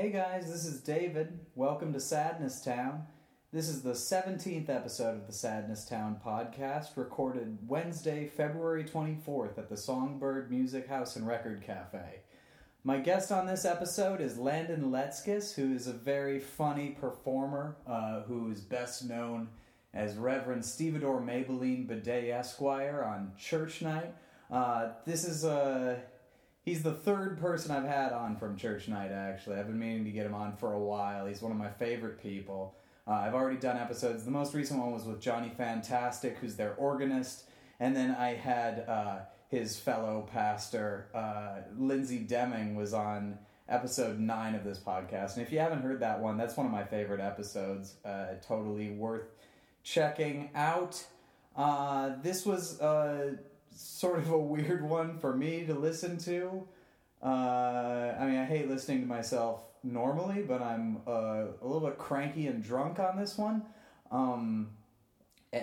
Hey guys, this is David. Welcome to Sadness Town. This is the 17th episode of the Sadness Town podcast, recorded Wednesday, February 24th at the Songbird Music House and Record Cafe. My guest on this episode is Landon Letzkus, who is a very funny performer uh, who is best known as Reverend Stevedore Maybelline Bidet Esquire on Church Night. Uh, this is a He's the third person I've had on from Church Night, actually. I've been meaning to get him on for a while. He's one of my favorite people. Uh, I've already done episodes. The most recent one was with Johnny Fantastic, who's their organist. And then I had uh, his fellow pastor, uh, Lindsay Deming, was on episode 9 of this podcast. And if you haven't heard that one, that's one of my favorite episodes. Uh, totally worth checking out. Uh, this was uh, sort of a weird one for me to listen to. Uh, I mean, I hate listening to myself normally, but I'm uh, a little bit cranky and drunk on this one. Um,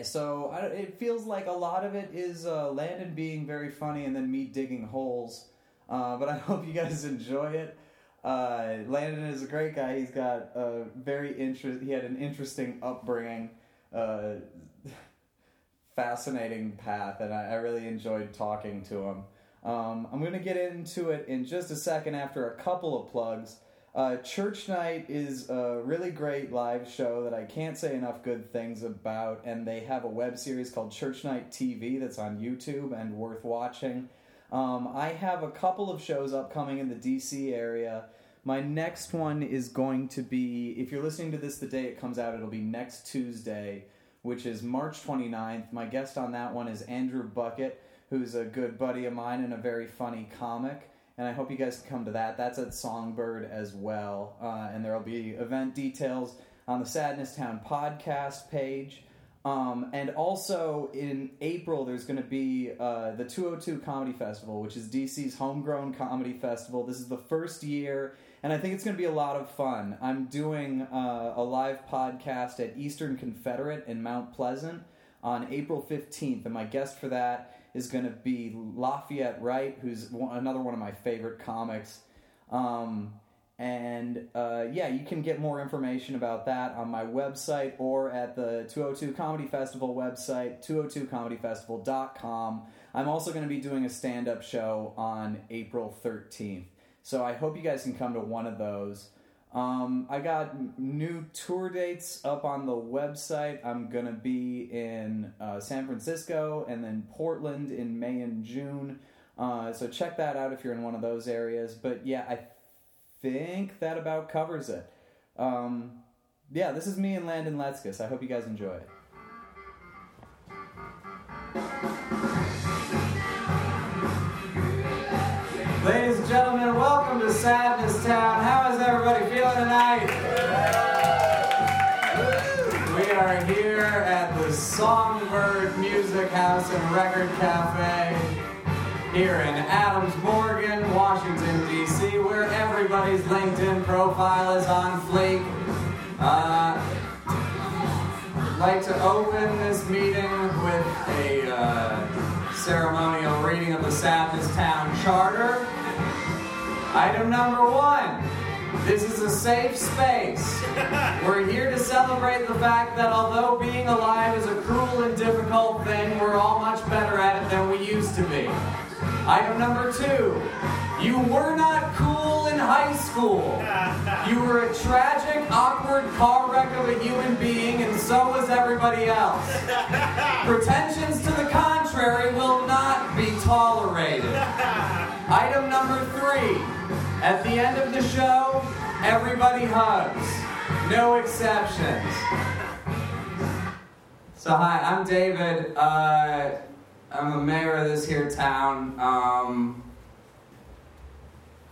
so I, it feels like a lot of it is uh, Landon being very funny and then me digging holes. Uh, but I hope you guys enjoy it. Uh, Landon is a great guy. He's got a very interest. He had an interesting upbringing. Uh, fascinating path, and I, I really enjoyed talking to him. Um, I'm going to get into it in just a second after a couple of plugs. Uh, Church Night is a really great live show that I can't say enough good things about, and they have a web series called Church Night TV that's on YouTube and worth watching. Um, I have a couple of shows upcoming in the DC area. My next one is going to be, if you're listening to this the day it comes out, it'll be next Tuesday which is March 29th. My guest on that one is Andrew Bucket, who's a good buddy of mine and a very funny comic. And I hope you guys come to that. That's at Songbird as well. Uh, and there will be event details on the Sadness Town podcast page. Um, and also in April, there's going to be uh, the 202 Comedy Festival, which is DC's homegrown comedy festival. This is the first year and I think it's going to be a lot of fun. I'm doing uh, a live podcast at Eastern Confederate in Mount Pleasant on April 15th, and my guest for that is going to be Lafayette Wright, who's one, another one of my favorite comics. Um, and uh, yeah, you can get more information about that on my website or at the 202 Comedy Festival website, 202comedyfestival.com. I'm also going to be doing a stand up show on April 13th. So I hope you guys can come to one of those. Um, I got new tour dates up on the website. I'm gonna be in uh, San Francisco and then Portland in May and June. Uh, so check that out if you're in one of those areas. But yeah, I think that about covers it. Um, yeah, this is me and Landon Letzkus. I hope you guys enjoy it. Ladies and gentlemen, welcome to Sadness Town. How is everybody feeling tonight? We are here at the Songbird Music House and Record Cafe here in Adams Morgan, Washington, D.C., where everybody's LinkedIn profile is on fleek. Uh, I'd like to open this meeting with a uh, ceremonial reading of the Sadness Town Charter. Item number one. This is a safe space. We're here to celebrate the fact that although being alive is a cruel and difficult thing, we're all much better at it than we used to be. Item number two. You were not cool in high school. You were a tragic, awkward car wreck of a human being, and so was everybody else. Pretensions to the contrary will not be tolerated. Item number three. At the end of the show, everybody hugs. No exceptions. So, hi, I'm David. Uh, I'm the mayor of this here town. Um,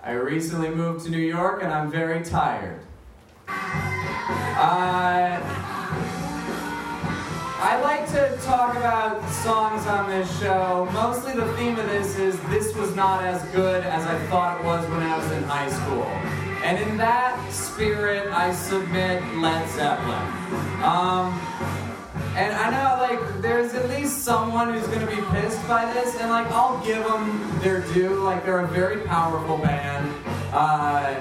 I recently moved to New York and I'm very tired. Uh, I like to talk about songs on this show. Mostly the theme of this is this was not as good as I thought it was when I was in high school. And in that spirit, I submit Led Zeppelin. Um, and I know, like, there's at least someone who's gonna be pissed by this, and like, I'll give them their due. Like, they're a very powerful band. Uh,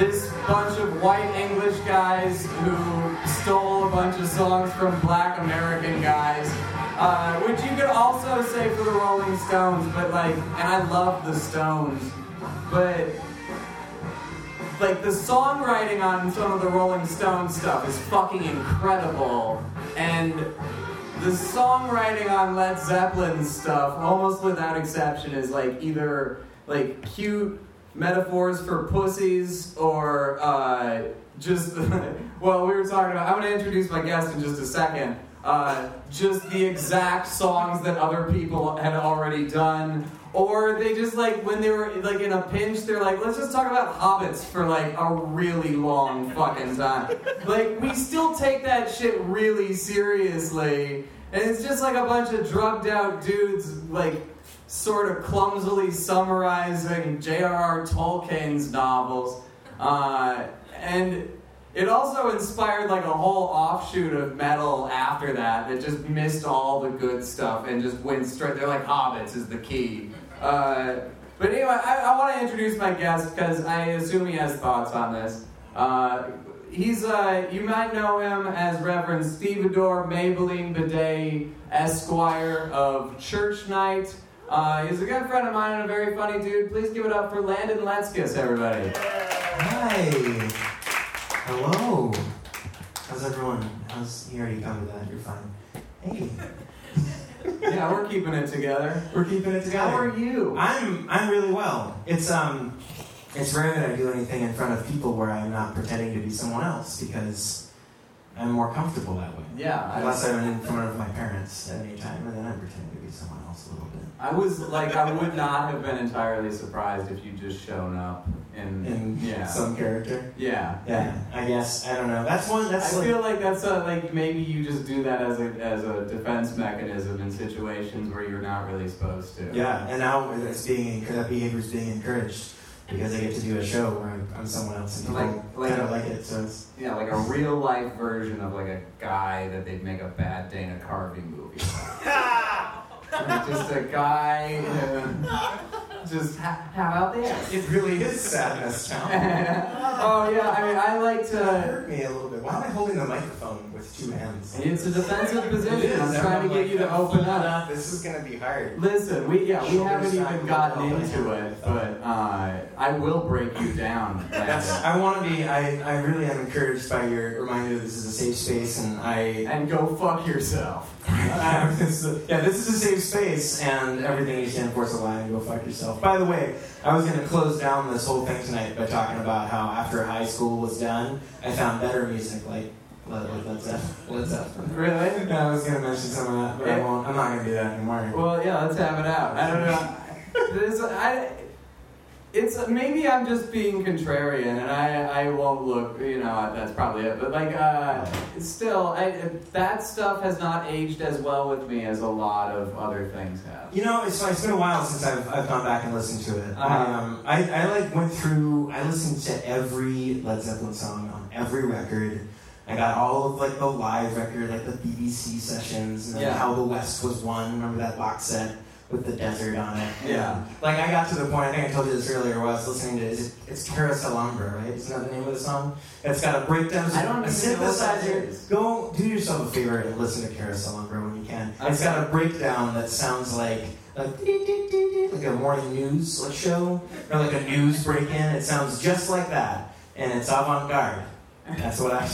this bunch of white English guys who stole a bunch of songs from black American guys. Uh, which you could also say for the Rolling Stones, but like, and I love the Stones, but like the songwriting on some of the Rolling Stones stuff is fucking incredible, and the songwriting on Led Zeppelin stuff, almost without exception, is like either like cute metaphors for pussies or uh, just well, we were talking about. I'm gonna introduce my guest in just a second. Uh, just the exact songs that other people had already done or they just like when they were like in a pinch, they're like, let's just talk about hobbits for like a really long fucking time. like we still take that shit really seriously, and it's just like a bunch of drugged out dudes like sort of clumsily summarizing J.R.R. Tolkien's novels, uh, and it also inspired like a whole offshoot of metal after that that just missed all the good stuff and just went straight. They're like hobbits is the key. Uh, but anyway, I, I want to introduce my guest because I assume he has thoughts on this. Uh, he's uh, you might know him as Reverend Stevedore Maybelline Bidet Esquire of Church Night. Uh, he's a good friend of mine and a very funny dude. Please give it up for Landon Letzkus, everybody. Hi. Hello. How's everyone? How's you already covered that? You're fine. Hey. yeah, we're keeping it together. We're keeping it together. How are you? I'm I'm really well. It's um it's rare that I do anything in front of people where I'm not pretending to be someone else because I'm more comfortable that way. Yeah. Unless I'm in front of my parents at any time, and then I'm pretending to be someone else a little bit. I was like, I would not have been entirely surprised if you just shown up in, in yeah. some character. Yeah. Yeah. I guess I don't know. That's one. That's. I like, feel like that's a, like maybe you just do that as a as a defense mechanism in situations where you're not really supposed to. Yeah, and now it's being that behavior is being encouraged because I get to do a show where I'm, I'm someone else and people Like- like kind of like it. So it's Yeah, like a real life version of like a guy that they'd make a bad Dana Carvey movie. Just a guy. uh, just how, how about this? it really is sadness now. oh yeah, I mean I like It to. hurt me a little bit. Why am I holding the microphone with two hands? It's a defensive position. I'm trying to get you to open up. This is gonna be hard. Listen, we yeah we haven't even gotten into it, but uh, I will break you down. That's, I want to be. I, I really am encouraged by your reminder that this is a safe space, and I. and go fuck yourself. I- this is- yeah, this is a safe space, and everything you stand for is a lie, and go fuck yourself. By the way, I was going to close down this whole thing tonight by talking about how after high school was done, I found better music like Led, like Led Zeppelin. Led Zeppelin. Really? Yeah, I was going to mention some of that, but I won't. I'm not going to do that anymore. Well, yeah, let's have it out. I don't know. This, I, it's maybe I'm just being contrarian, and I, I won't look. You know, that's probably it. But like, uh, still, I, that stuff has not aged as well with me as a lot of other things have. You know, it's, it's been a while since I've, I've gone back and listened to it. Uh-huh. Um, I, I like went through, I listened to every Led Zeppelin song on every record. I got all of like the live record, like the BBC sessions, and Yeah. How the West Was Won. Remember that box set with the desert on it? Yeah. Like I got to the point. I think I told you this earlier. Where I was listening to is it, it's Carouselambra, right? Isn't that the name of the song? It's got a breakdown. I don't a even know what that synthesizer. Go do yourself a favor and listen to Carouselambra when you can. It's got a breakdown that sounds like like like a morning news like show or like a news break-in. It sounds just like that, and it's avant-garde. That's what I.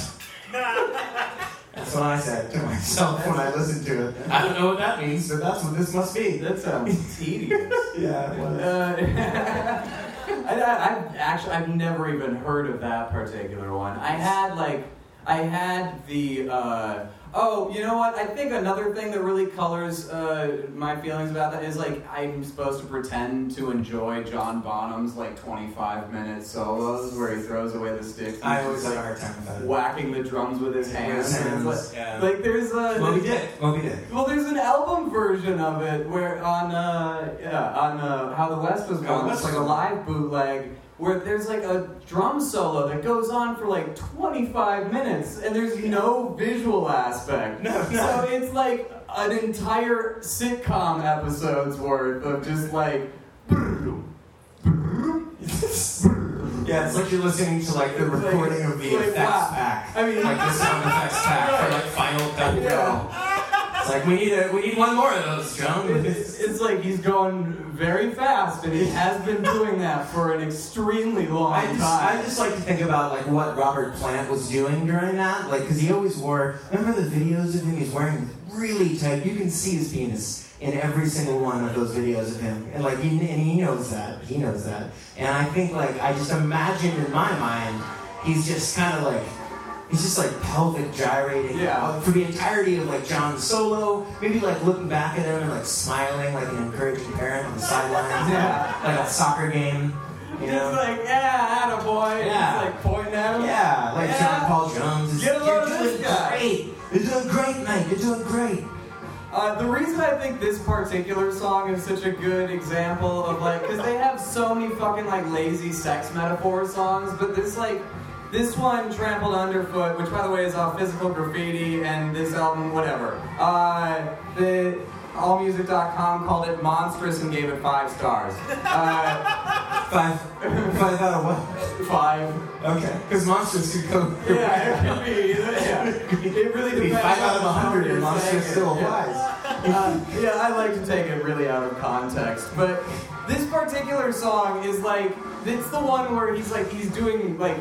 That's what I said to myself when I listened to it. I don't know what that means, but that's what this must be. That sounds tedious. Yeah. it was. Uh, I, actually I've never even heard of that particular one. I had like I had the uh, oh you know what I think another thing that really colors uh, my feelings about that is like I'm supposed to pretend to enjoy John Bonham's like 25 minute solos where he throws away the sticks. and I always just, a like hard time with that. whacking the drums with his hands. With his and it's hands, yeah. like, like there's a Moby Dick. Moby Dick. well, there's an album version of it where on uh yeah on uh, How the West Was How the Won. It's like a live bootleg where there's like a drum solo that goes on for like 25 minutes and there's no visual aspect. No, no. So it's like an entire sitcom episode's worth of just like. Yeah, it's like you're listening to like the recording of the effects pack. I mean- like the sound effects pack for like Final Cut Pro. Like we need a we need one more of those. It's, it's like he's going very fast, and he has been doing that for an extremely long I just, time. I just like to think about like what Robert Plant was doing during that, like because he always wore. Remember the videos of him? He's wearing really tight. You can see his penis in every single one of those videos of him, and like he, and he knows that. He knows that, and I think like I just imagine in my mind, he's just kind of like. He's just like pelvic gyrating Yeah. for the entirety of like John's solo. Maybe like looking back at him and like smiling like an encouraging parent on the sidelines. Yeah. Like a soccer game. You He's like, yeah, attaboy. Yeah. He's like pointing at him. Yeah, like Yeah. John Paul Jones. Is, Get a load You're doing this guy." great. You're doing great, mate. You're doing great. Uh, the reason I think this particular song is such a good example of like, because they have so many fucking like lazy sex metaphor songs, but this like, this one, Trampled Underfoot, which by the way is off Physical Graffiti and this album, whatever. Uh, the AllMusic.com called it monstrous and gave it five stars. Uh, Five, five out of what? five. Okay, because monsters could go. Yeah, it could be. Yeah, it really depends. five out of a hundred, and it. still applies. Uh, yeah, I like to take it really out of context, but this particular song is like it's the one where he's like he's doing like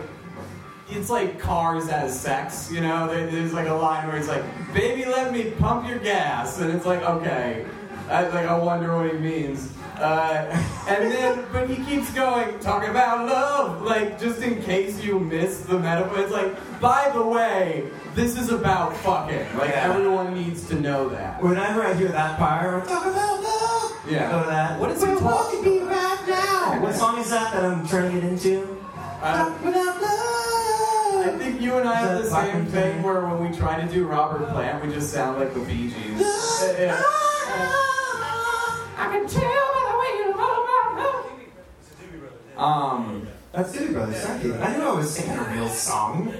it's like cars as sex, you know. There's like a line where he's like, "Baby, let me pump your gas," and it's like, okay, I like I wonder what he means. Uh, and then, but he keeps going, talking about love, like just in case you miss the metaphor. It's like, by the way, this is about fucking. Like Yeah. everyone needs to know that. Whenever I hear that part, I'm talking about love. Yeah. Go that. What is he We're talking walking me back now. What song is that that I'm turning it into? Uh, Talking about love. I think you and I Is have the same thing thing? where when we try to do Robert Plant, we just sound like the Bee Gees. Yeah. I can tell by the way you love my Um, That's Doobie Brothers. Thank you. I knew I was singing a real song.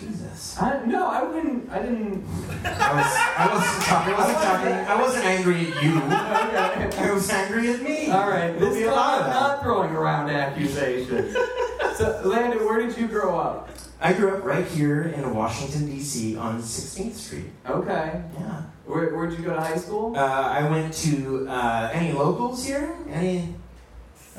Jesus. I, no, I wouldn't. I didn't. I was. I wasn't talking. I wasn't talking. I wasn't angry at you. Okay. I was angry at me. All right, There'll this be time a lot of I'm that. not throwing around accusations. so, Landon, where did you grow up? I grew up right here in Washington D.C. on 16th Street. Okay. Yeah. Where, where'd you go to high school? Uh, I went to uh, any locals here? Any?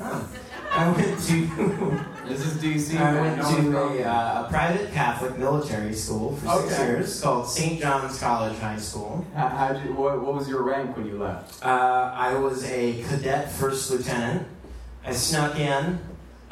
Oh. I went to. This is DC. I went No to a, uh, a private Catholic military school for six Okay. years called St. John's College High School. How, you, what, what was your rank when you left? Uh, I was a cadet first lieutenant. I snuck in.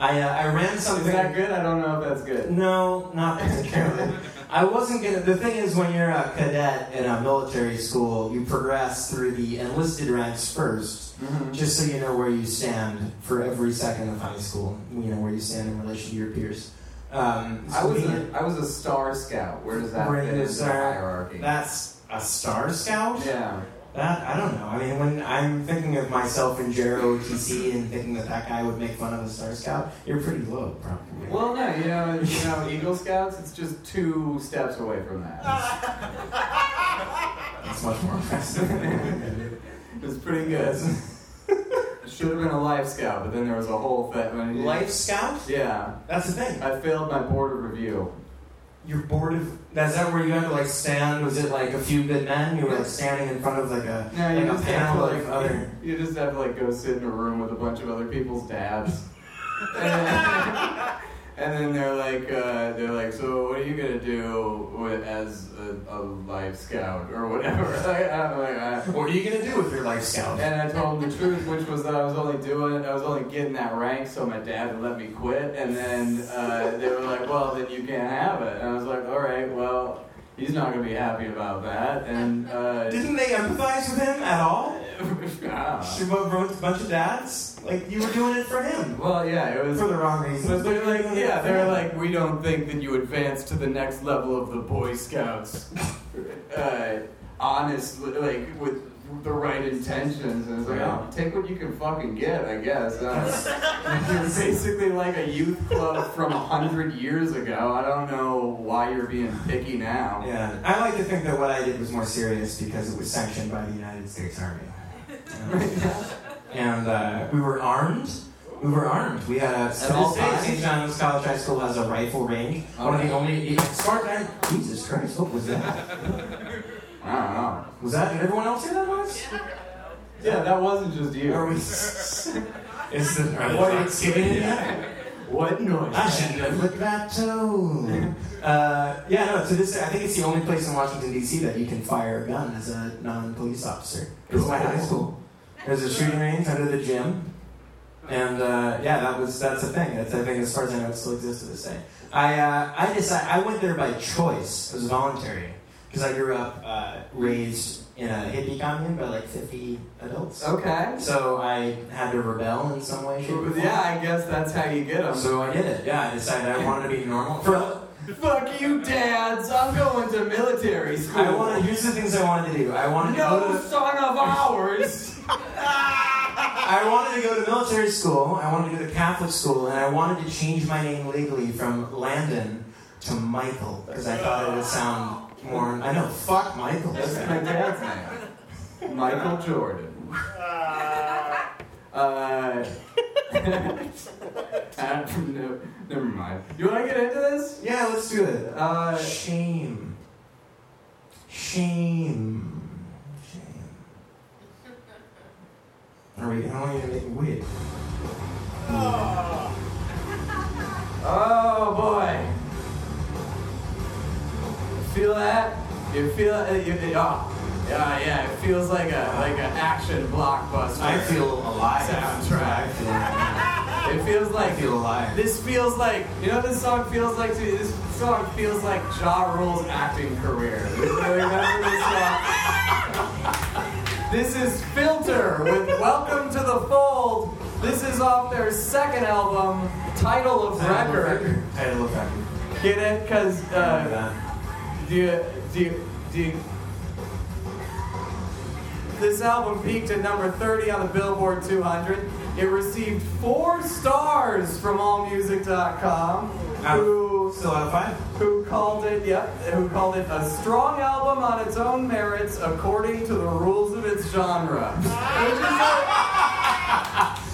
I, uh, I ran something. Is that good? I don't know if that's good. No, not particularly. I wasn't gonna. The thing is, when you're a cadet in a military school, you progress through the enlisted ranks first, Mhm. just so you know where you stand for every second of high school. You know where you stand in relation to your peers. Um, I was a, I was a star scout. Where does that Where fit does into the that- hierarchy? That's a star scout. yeah. That I don't know. I mean, when I'm thinking of myself and JROTC and thinking that that guy would make fun of a star scout, you're pretty low, probably. Well, no, you know, you know, Eagle Scouts. It's just two steps away from that. That's much more impressive. It's pretty good. Should have been a Life Scout, but then there was a whole thing. when Life scout? Yeah, That's the thing. I failed my board of review. You're bored of. Is that where you had to like stand? Was it like a few good men? You were like standing in front of like a No, you like a just have to panel like of other. you just have to like go sit in a room with a bunch of other people's dads. and, then they're like, uh, they're like, so what are you gonna do with, as a, a life scout or whatever? Like, I'm like, I, What are you gonna do with your life scout? and I told them the truth, which was that I was only doing, I was only getting that rank so my dad would let me quit. And then uh, they were like, well, then you can't have it. And I was like, all right, well, he's not gonna be happy about that. And uh, Didn't they empathize with him at all? Ah. She wrote a bunch of dads. Like you were doing it for him Well, yeah, it was. for the wrong But reasons. they're like, yeah, they're like, we don't think that you advance to the next level of the Boy Scouts. uh, honestly, like with the right intentions, and it's like, oh, take what you can fucking get, I guess. Uh, you're basically like a youth club from a hundred years ago. I don't know why you're being picky now. Yeah, I like to think that what I did was more serious because it was sanctioned by the United States Army. Yeah. and uh, we were armed. We were armed. We had a At all this day, times? St. John's College High School has a rifle range. One of the Okay. only smart guy. Jesus Christ, what was that? I don't know. Was that? Did everyone else hear that noise? Yeah, that wasn't just you. Are we? Is the are the What trucks is- giving it yet? What noise? I shouldn't have licked that toe. Uh, yeah, no. To this day, I think it's the only place in Washington D.C. that you can fire a gun as a non-police officer. It's my high school. There's a shooting range under the gym, and uh, yeah, that was that's a thing. That's, I think, as far as I know, it still exists to this day. I uh, I decided I went there by choice. It was voluntary because I grew up uh, raised in a hippie commune by like 50 adults. Okay. So I had to rebel in some way, shape. Yeah, I guess that's how you get them. So I did it. Yeah, I decided I wanted to be normal. For, Fuck you, dads. I'm going to military school. I wanted. Here's the things I wanted to do. I wanted to go No to. song of ours. I wanted to go to military school. I wanted to go to Catholic school, and I wanted to change my name legally from Landon to Michael because I thought it would sound more. I know. Fuck Michael. That's my dad's name. Michael Jordan. Uh, uh, no, never mind. You want to get into this? Yeah, let's do it. Uh, Shame. Shame. Shame. Are we? How are you gonna make me wait? oh You feel it? You- oh. Yeah, yeah. It feels like a like an action blockbuster. I feel alive. Soundtrack. I feel alive. It feels like I feel alive. This feels like you know what this song feels like to me? This song feels like Ja Rule's acting career. Remember this song? This is Filter with Welcome to the Fold. This is off their second album, Title of Record. Title of record. Get it? Cause uh, do you do you, do you, this album peaked at number 30 on the Billboard 200. It received four stars from AllMusic.com, ah, who Still out of five. who called it yep, who called it a strong album on its own merits according to the rules of its genre.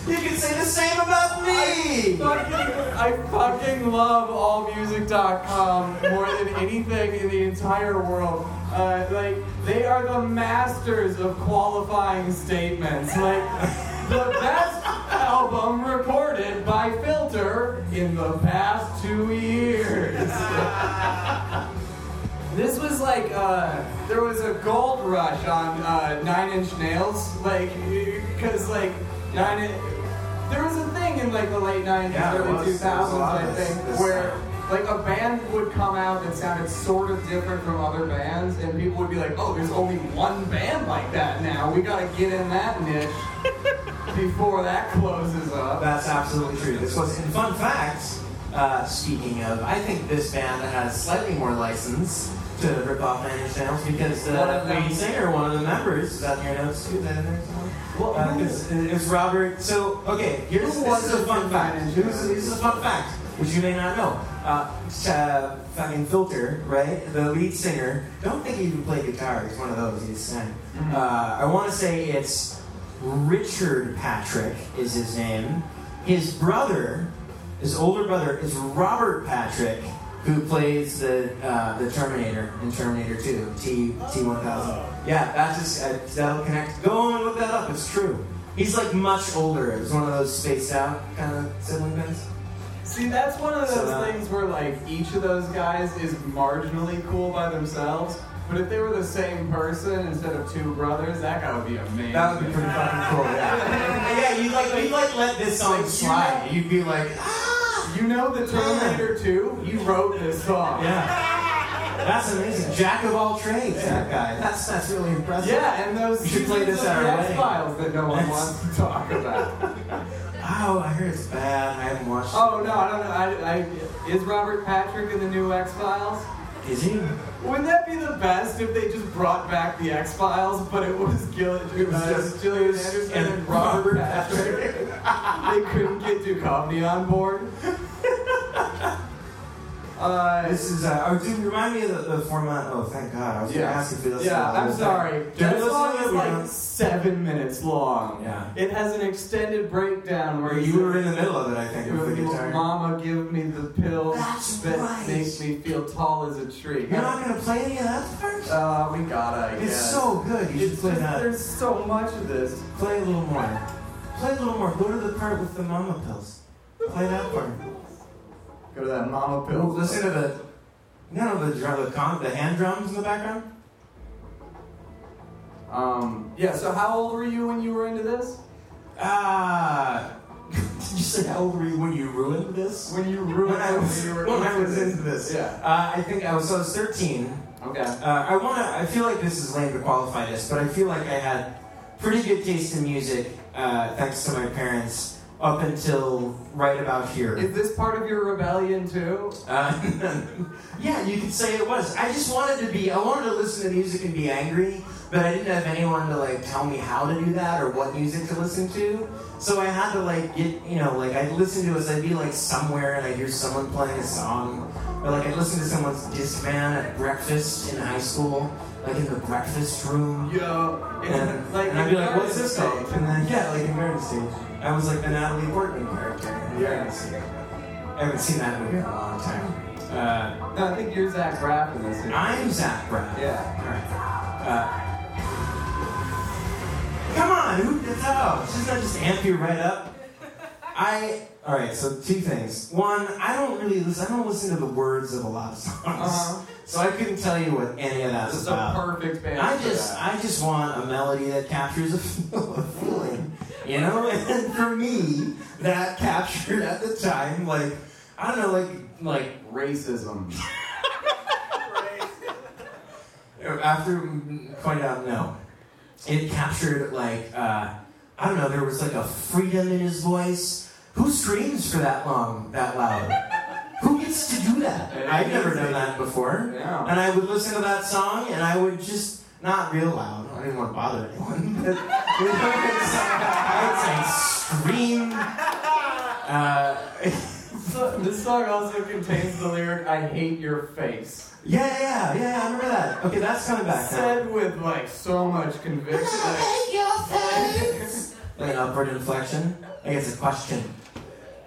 You can say the same about me. fucking, I fucking love AllMusic.com more than anything in the entire world. Uh, like they are the masters of qualifying statements. Like the best album recorded by Filter in the past two years. This was like uh, there was a gold rush on uh, Nine Inch Nails, like because like nine. There was a thing in like the late '90s, Yeah, early was. There was a 2000s, I of this- think, this where like a band would come out that sounded sort of different from other bands, and people would be like, "Oh, there's only one band like that now. We got to get in that niche before that closes up." That's absolutely true. This was, in fun facts, uh, speaking of, I think this band has slightly more license to rip off Nine Inch Nails because the One lead singer, one of the members, is that in your notes too? Is that in there somewhere? Well, Uh, it's, it's Robert. So, okay, here's Who this is a fun fact. This is, a fun fact, which you may not know. Uh, uh, fucking Filter, right? The lead singer. Don't think he can play guitar. He's one of those. He's sang. Mm-hmm. Uh, I want to say it's Richard Patrick is his name. His brother, his older brother, is Robert Patrick, who plays the uh, the Terminator in Terminator 2, T T one thousand. Yeah, that just uh, that'll connect. Go and look that up. It's true. He's like much older. It was one of those spaced out kind of sibling things. See, that's one of So, those uh, things where like each of those guys is marginally cool by themselves. But if they were the same person instead of two brothers, that guy would be amazing. That would be pretty fucking cool. Yeah. yeah, you'd like you'd like let this song slide. You'd be like, ah. You know the Terminator 2? You wrote this song. Yeah. That's amazing. Jack of all trades, that guy. That's that's really impressive. Yeah, and those We should play this at our wedding. X-Files that no one wants to talk about. Oh, I heard it's bad. I haven't watched Oh, no, I don't know. I, I, is Robert Patrick in the new X-Files? Is he? Wouldn't that be the best if they just brought back the X Files, but it was Gil- It was just- Gillian Anderson and, and Robert Robert Patrick? they couldn't get Duchovny on board. Uh, This is, uh, oh, dude, remind me of the, the format. Oh, thank God. I was going to ask if you listened yeah, to the I'm sorry. thing. That song to it? is We like don't- seven minutes long. Yeah. It has an extended breakdown where You were in the middle of it, I think, with the guitar. Mama, give me the pills That's that right. make me feel tall as a tree. You're not going to play any of that part? Uh, we gotta. I It's guess. so good. You should It's play just, that. there's so much of this. Play a little more. Play a little more. Go to the part with the mama pills. Play that part. Go to that mama pill. listen to the, no, the drum, the, con, the hand drums in the background. Um, yeah. So how old were you when you were into this? Ah, did you say how old were you when you ruined this? When you ruined When I was, when you were when I into was into this. Yeah. Uh, I think I was, so I was 13. Okay. Uh, I want to. I feel like this is lame to qualify this, but I feel like I had pretty good taste in music, uh, thanks to my parents, up until right about here. Is this part of your rebellion too? Uh, yeah, you could say it was. I just wanted to be. I wanted to listen to music and be angry, but I didn't have anyone to like tell me how to do that or what music to listen to. So I had to like get, you know, like I'd listen to it. I'd be like somewhere and I'd hear someone playing a song, or like I'd listen to someone's Discman at breakfast in high school, like in the breakfast room. Yo, And, like and I'd be like, "What's this called?" And then yeah, like in Garden State, I was like the Natalie Portman character. Yeah. I haven't seen that movie in a long time. Uh, No, I think you're Zach Braff in this. I'm Zach Braff. Yeah. Alright. Uh, come on, who that? Doesn't that just amp you right up? I. Alright, so two things. One, I don't really listen. I don't listen to the words of a lot of songs, Uh-huh. so I couldn't tell you what any of that's This is about. a perfect band. I just, that. I just want a melody that captures a, a feeling, you know. And for me, that captured at the time, like, I don't know, like, like racism. after point out, no, it captured like, uh, I don't know, there was like a freedom in his voice. Who screams for that long, that loud? Who gets to do that? I've never done that before. Yeah. And I would listen to that song, and I would just not real loud. I didn't want to bother anyone. But I would say scream. Uh, So, this song also contains the lyric "I hate your face," yeah, yeah, yeah, yeah. I remember that. Okay, that's coming back. now. said with like so much conviction. Like, Like an upward inflection. I guess a question.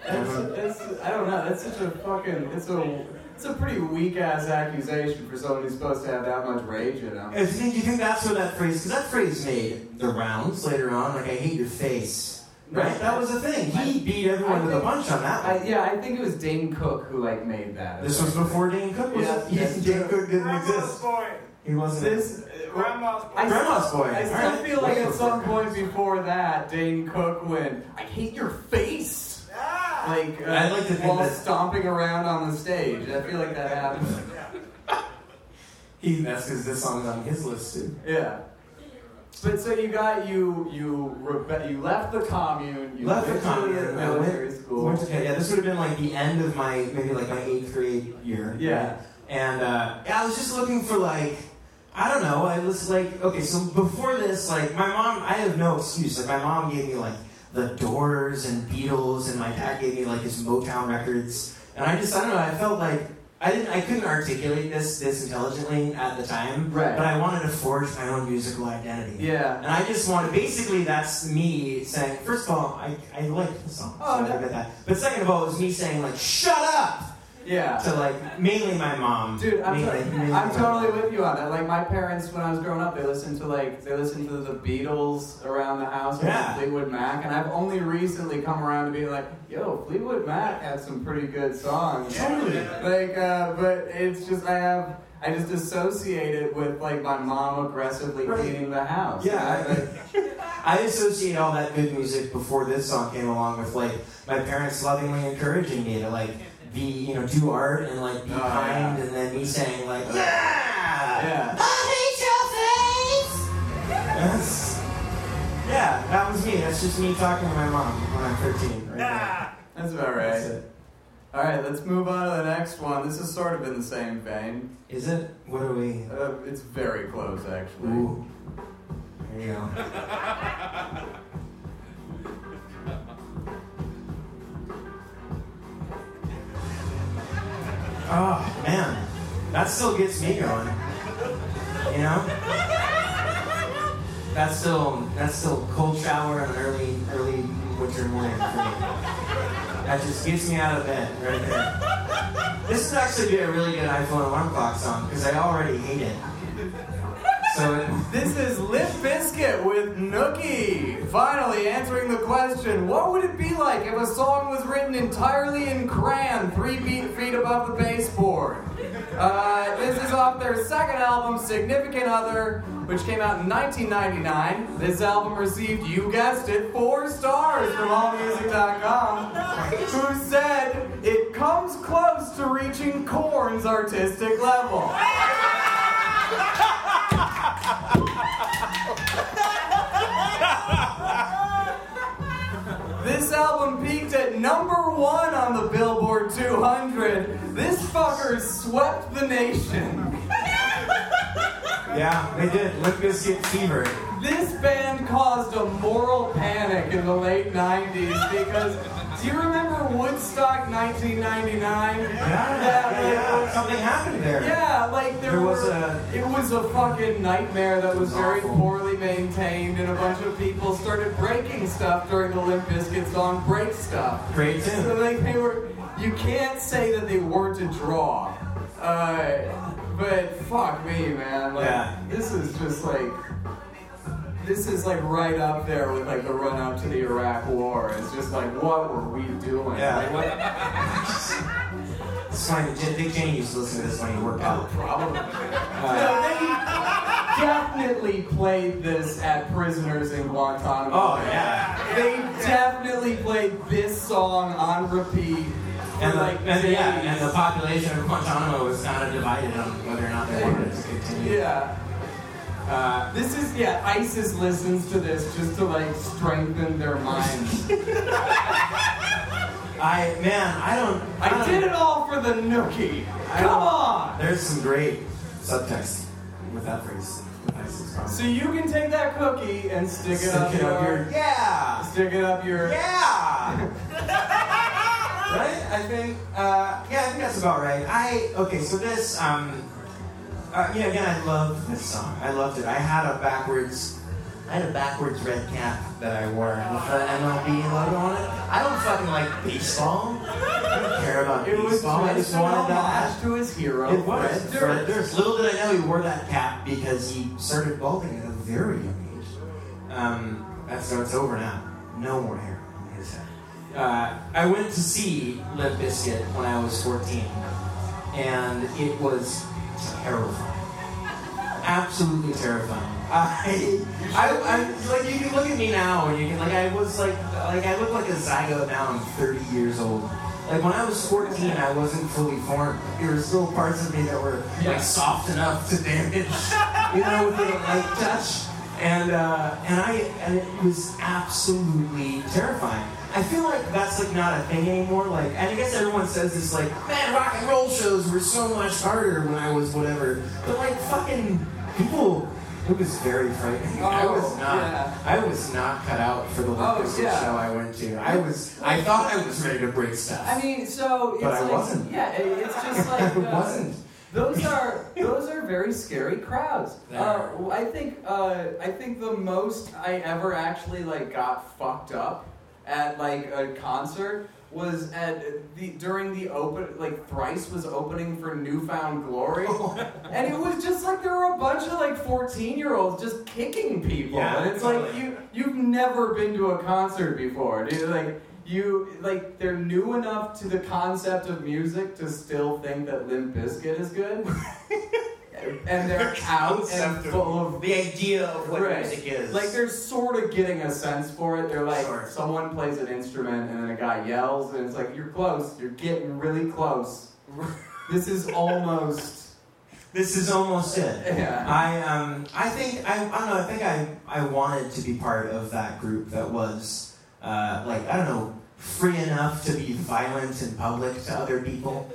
it's, it's, I don't know. That's such a fucking. It's a. It's a pretty weak ass accusation for someone who's supposed to have that much rage in him. I think, do you think that's where that phrase? Because that phrase made the rounds later on. Like I hate your face. Right? That was a thing. He beat everyone I with a punch on that I, one. yeah, I think it was Dane Cook who like made that. This was before Dane Cook was. Yeah, Yeah, that's Dane true. Cook didn't Grandma's exist. boy. He wasn't. this. Grandma's boy. I Grandma's still, boy. I still Alright. feel like at some point before that, Dane Cook went, "I hate your face." Ah. Like, uh, I'd like to think while that- stomping around on the stage. I feel like that happened. He, that's because this song's on his list too. Yeah. But so you got you you rebe- you left the commune. You Left the went commune. to the I went- military school. Went to- yeah, this would have been like the end of my maybe like my eighth grade year. Yeah. And uh, I was just looking for like, I don't know. I was like, okay, so before this, like my mom, I have no excuse. Like my mom gave me like the Doors and Beatles, and my dad gave me like his Motown records. And I just, I don't know. I felt like I didn't, I couldn't articulate this this intelligently at the time. Right. But I wanted to forge my own musical identity. Yeah. And I just wanted, basically, that's me saying, first of all, I, I like the song. Oh, so no. I get that. But second of all, it was me saying, like, shut up! Yeah. To, like, mainly my mom. Dude, I'm, mainly, mainly I'm totally mom. with you on that. Like my parents, when I was growing up, they listened to like they listened to the Beatles around the house, Yeah. Fleetwood Mac, and I've only recently come around to being like, "Yo, Fleetwood Mac had some pretty good songs." Totally. Like, uh, but it's just I have I just associate it with like my mom aggressively Right. cleaning the house. Yeah, Like, I associate all that good music before this song came along with, like, my parents lovingly encouraging me to, like, be, you know, do art and, like, be Oh, kind, yeah. and then me saying, like, yeah! yeah. I hate your face! That's, yeah, that was me. That's just me talking to my mom when I'm 13. Right there. Ah. That's about right. That's. All right, let's move on to the next one. This is sort of in the same vein. Is it? What are we? Uh, it's very close, actually. Ooh. There you go. Oh man, that still gets me going. You know? That's still that's still cold shower on an early early winter morning for me. That just gets me out of bed right there. This would actually be a really good iPhone alarm clock song because I already hate it. So This is Limp Bizkit with Nookie. Finally answering the question, what would it be like if a song was written entirely in crayon, three feet, feet above the baseboard? Uh, this is off their second album, Significant Other, which came out in 1999. This album received, you guessed it, four stars from AllMusic.com, who said it comes close to reaching Korn's artistic level. This album peaked at number one on the Billboard 200. This fucker swept the nation. yeah, they did. Limp Bizkit fever. This band caused a moral panic in the late 90s because do you remember Woodstock 1999? Yeah, That, yeah, was- something happened there. Yeah, like there, There was were, a- it was a fucking nightmare that was very Awful. poorly maintained, and a bunch of people started breaking stuff during the Limp Bizkit song "Break Stuff." Great So like they were, you can't say that they weren't a draw, uh, but fuck me, man. Like Yeah. this is just like. This is like right up there with like the run up to the Iraq War. It's just like, what were we doing? Yeah. Like, what. J- Dick Cheney used to listen to this when he worked Oh, out. probably. Uh, No, they definitely played this at Prisoners in Guantanamo. Oh yeah. They definitely played this song on repeat And, the, like and, days. yeah, and the population of Guantanamo was kind of divided on whether or not they wanted to continue. Yeah. Uh, This is yeah. ISIS listens to this just to like strengthen their minds. I man, I don't. I don't- did it all for the nookie. I Come on. There's some great subtext with that phrase. with ISIS. So you can take that cookie and stick it up it up your, your- yeah. stick it up your. Yeah. right? I think. Uh, yeah, I think that's about right. I okay. So this, um, uh, you know, again, I love this song. I loved it. I had a backwards. I had a backwards red cap that I wore with the MLB logo on it. I don't fucking like baseball. I don't care about It was baseball. I just wanted that. homage to his hero. It was Fred Fred Durst. Little did I know he wore that cap because he started balding at a very young age. Um, that's so it's over now. No more hair on his head. Uh, I went to see Limp Bizkit when I was 14, and it was terrifying. Absolutely terrifying. I, I, I, like you can look at me now, and you can like I was like, like I look like a zygote now. I'm 30 years old. Like when I was 14, I wasn't fully formed. There were still parts of me that were like soft enough to damage, you know, with a light touch. And uh, and I and it was absolutely terrifying. I feel like that's like not a thing anymore. Like, and I guess everyone says this like, man, rock and roll shows were so much harder when I was whatever. But like, fucking people. It was very frightening. I was Oh, not. yeah. I was not cut out for the Oh, Lucas yeah. show I went to. I was. I thought I was ready to break stuff. I mean, so it's But I like, wasn't. Yeah, it's just like I uh, wasn't. Those are those are very scary crowds. Uh. I think uh, I think the most I ever actually like got fucked up at like a concert was at the during the open like thrice was opening for New Found Glory, and it was just like there were a bunch of like fourteen year olds just kicking people, Yeah, and it's like you you've never been to a concert before, dude. Like you like they're new enough to the concept of music to still think that Limp Bizkit is good, and they're out and full of the idea of what Right. music is. like they're sort of getting a sense for it. They're like Sure. someone plays an instrument and then a guy yells and it's like you're close, you're getting really close. this is almost this is almost it. yeah. I um I think I, I don't know I think I I wanted to be part of that group that was uh, like I don't know free enough to be violent in public to other people,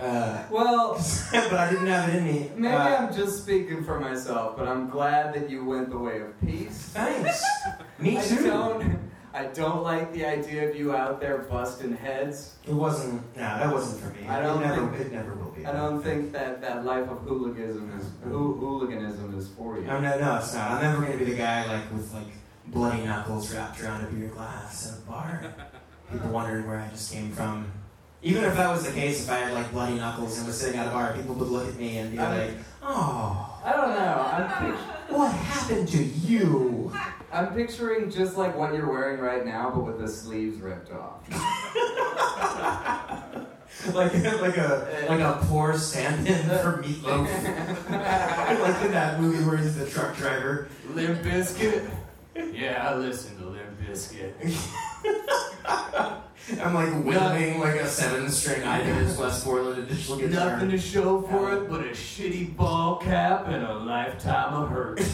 uh, Well, but I didn't have it in me. maybe Uh, I'm just speaking for myself, but I'm glad that you went the way of peace. thanks. Me I too. don't. I don't like the idea of you out there busting heads. It wasn't. No, that wasn't for me. I don't it never. think- it never will be. I don't think that that life of hooliganism is hooliganism is for you. No, no, no, it's not. I'm never gonna be the guy like with like bloody knuckles wrapped around a beer glass at a bar. People wondering where I just came from. Even if that was the case, if I had like bloody knuckles and was sitting at a bar, people would look at me and be I- like, "Oh, I don't know. I'm pic- what happened to you?" I'm picturing just like what you're wearing right now, but with the sleeves ripped off. like like a like a poor stand-in for Meatloaf. like in that movie where he's the truck driver. Limp Bizkit. Yeah, I listen to Limp Bizkit. I'm like whittling like a seven-string Ibanez Wes Borland digital guitar. Nothing to show for it but a shitty ball cap and a lifetime of hurt.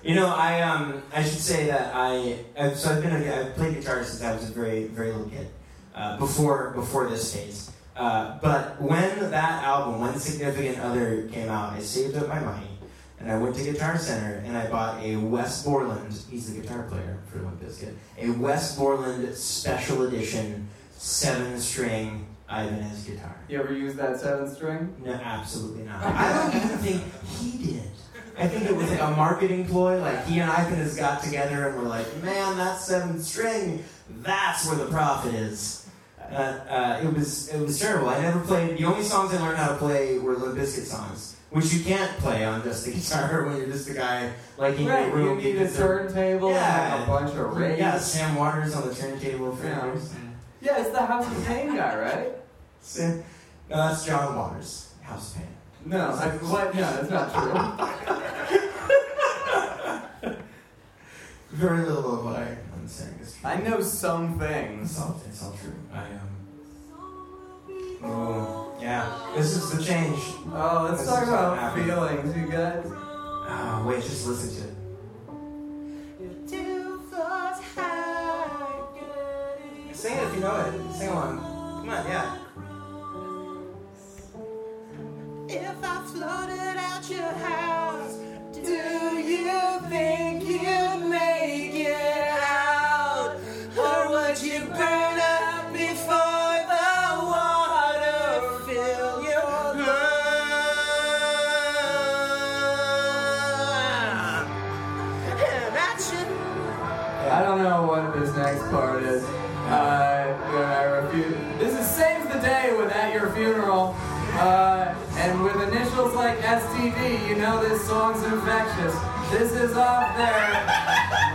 You know, I um, I should say that I I've, so I've been a, I've played guitar since I was a very very little kid, uh, before before this phase. Uh, but when that album, when Significant Other came out, I saved up my money and I went to Guitar Center and I bought a Wes Borland. He's the guitar player for Limp Bizkit. A Wes Borland special edition seven string Ibanez guitar. You ever use that seven string? No, absolutely not. I don't even think he did. I think it was like a marketing ploy. Like he and Ibanez got together and were like, "Man, that seven string, that's where the profit is." Uh, uh, it was it was terrible. I never played. The only songs I learned how to play were Limp Bizkit songs, which you can't play on just the guitar when you're just a guy like in right, your room. you need a turntable Yeah. and like a bunch of rings. Yeah, Sam Waters on the turntable for Yeah. years. Yeah, it's the House of Pain guy, right? Sam, no, that's John Waters, House of Pain. No, I, what? No, that's not true. Very little of what I, I'm saying is true. I know some It's things. all, it's all true. I um. Oh, yeah. This is the change. Oh, let's This talk is what about happened. feelings, you guys. Ah, wait, just listen to it. Sing it if you know it. Sing along. Come on, yeah. If I flooded out your house, do you think you'd make it out? Or would you burn this part is. Uh, refuse. This is saves the day with at your funeral. Uh, and with initials like STD, you know this song's infectious. This is off there.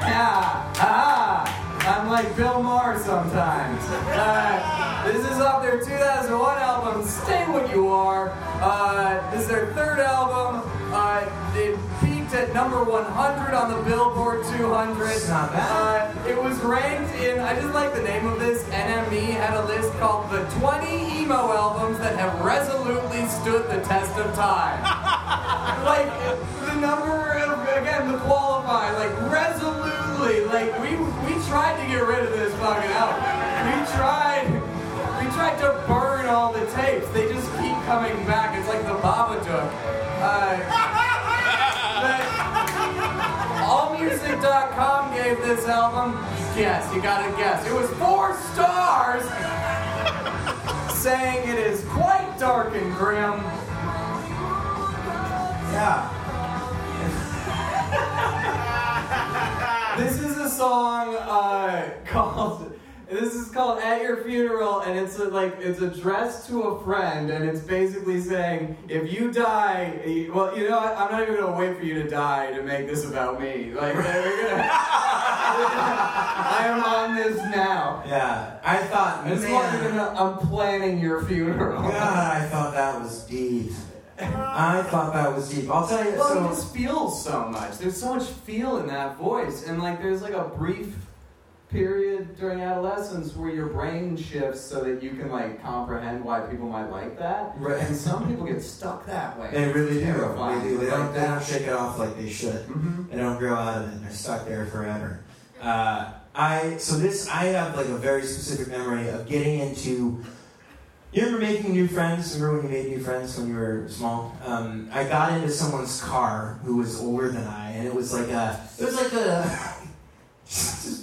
Yeah. Ah. I'm like Bill Maher sometimes. Uh, this is off their 2001 album, Stay What You Are. Uh, this is their third album. At number 100 on the Billboard 200. It's not bad. Uh, it was ranked in, I just like the name of this. NME had a list called the 20 emo albums that have resolutely stood the test of time. like, the number again, the qualify, like, resolutely. Like, we, we tried to get rid of this fucking album. We tried, we tried to burn all the tapes. They just keep coming back. It's like the Babadook. Uh, AllMusic.com gave this album, guess, you gotta guess, it was four stars, saying it is quite dark and grim. Yeah. This is a song uh, called. This is called "At Your Funeral," and it's a, like it's addressed to a friend, and it's basically saying, if you die, eh, well, you know, what? I'm not even gonna wait for you to die to make this about me. Like, we're gonna. I am on this now. Yeah. I thought, This one, man. I'm planning your funeral. God, I thought that was deep. I thought that was deep. I'll tell you. Well, So it just feels so much. There's so much feel in that voice, and like there's like a brief period during adolescence where your brain shifts so that you can like comprehend why people might like that. Right. And some people get stuck that way. they really do. Terrifying. They do. they, don't, they don't shake it off like they should. Mhm. They don't grow out of it. They're stuck there forever. Uh, I so this I have like a very specific memory of getting into. You remember making new friends? Remember when you made new friends when you were small? Um, I got into someone's car who was older than I, and it was like a it was like a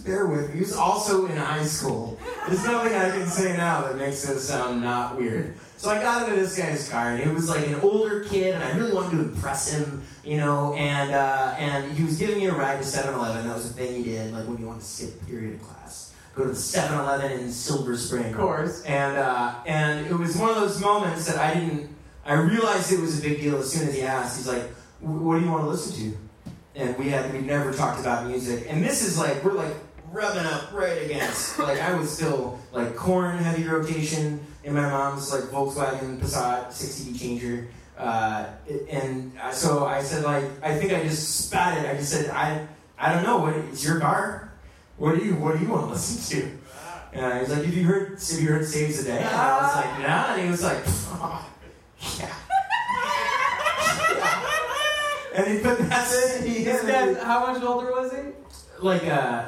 just bear with me. He was also in high school. There's nothing I can say now that makes this sound not weird. So I got into this guy's car, and he was like an older kid, and I really wanted to impress him, you know. And uh, and he was giving me a ride to 7-Eleven. That was a thing he did, like when you want to skip period of class. Go to the 7-Eleven in Silver Spring. Of course. And uh, and it was one of those moments that I didn't. I realized it was a big deal as soon as he asked. He's like, "What do you want to listen to?" And we had we never talked about music. And this is like we're like rubbing up right against. like I was still like Korn heavy rotation in my mom's like Volkswagen Passat 60 changer. Uh, and so I said like I think I just spat it. I just said I I don't know what it's your car. What do you what do you want to listen to? And he was like, "Have you heard Have you heard Saves the Day?" And I was like, "Nah." And he was like, oh, "Yeah." And he put that in. He hit how much older was he? like uh,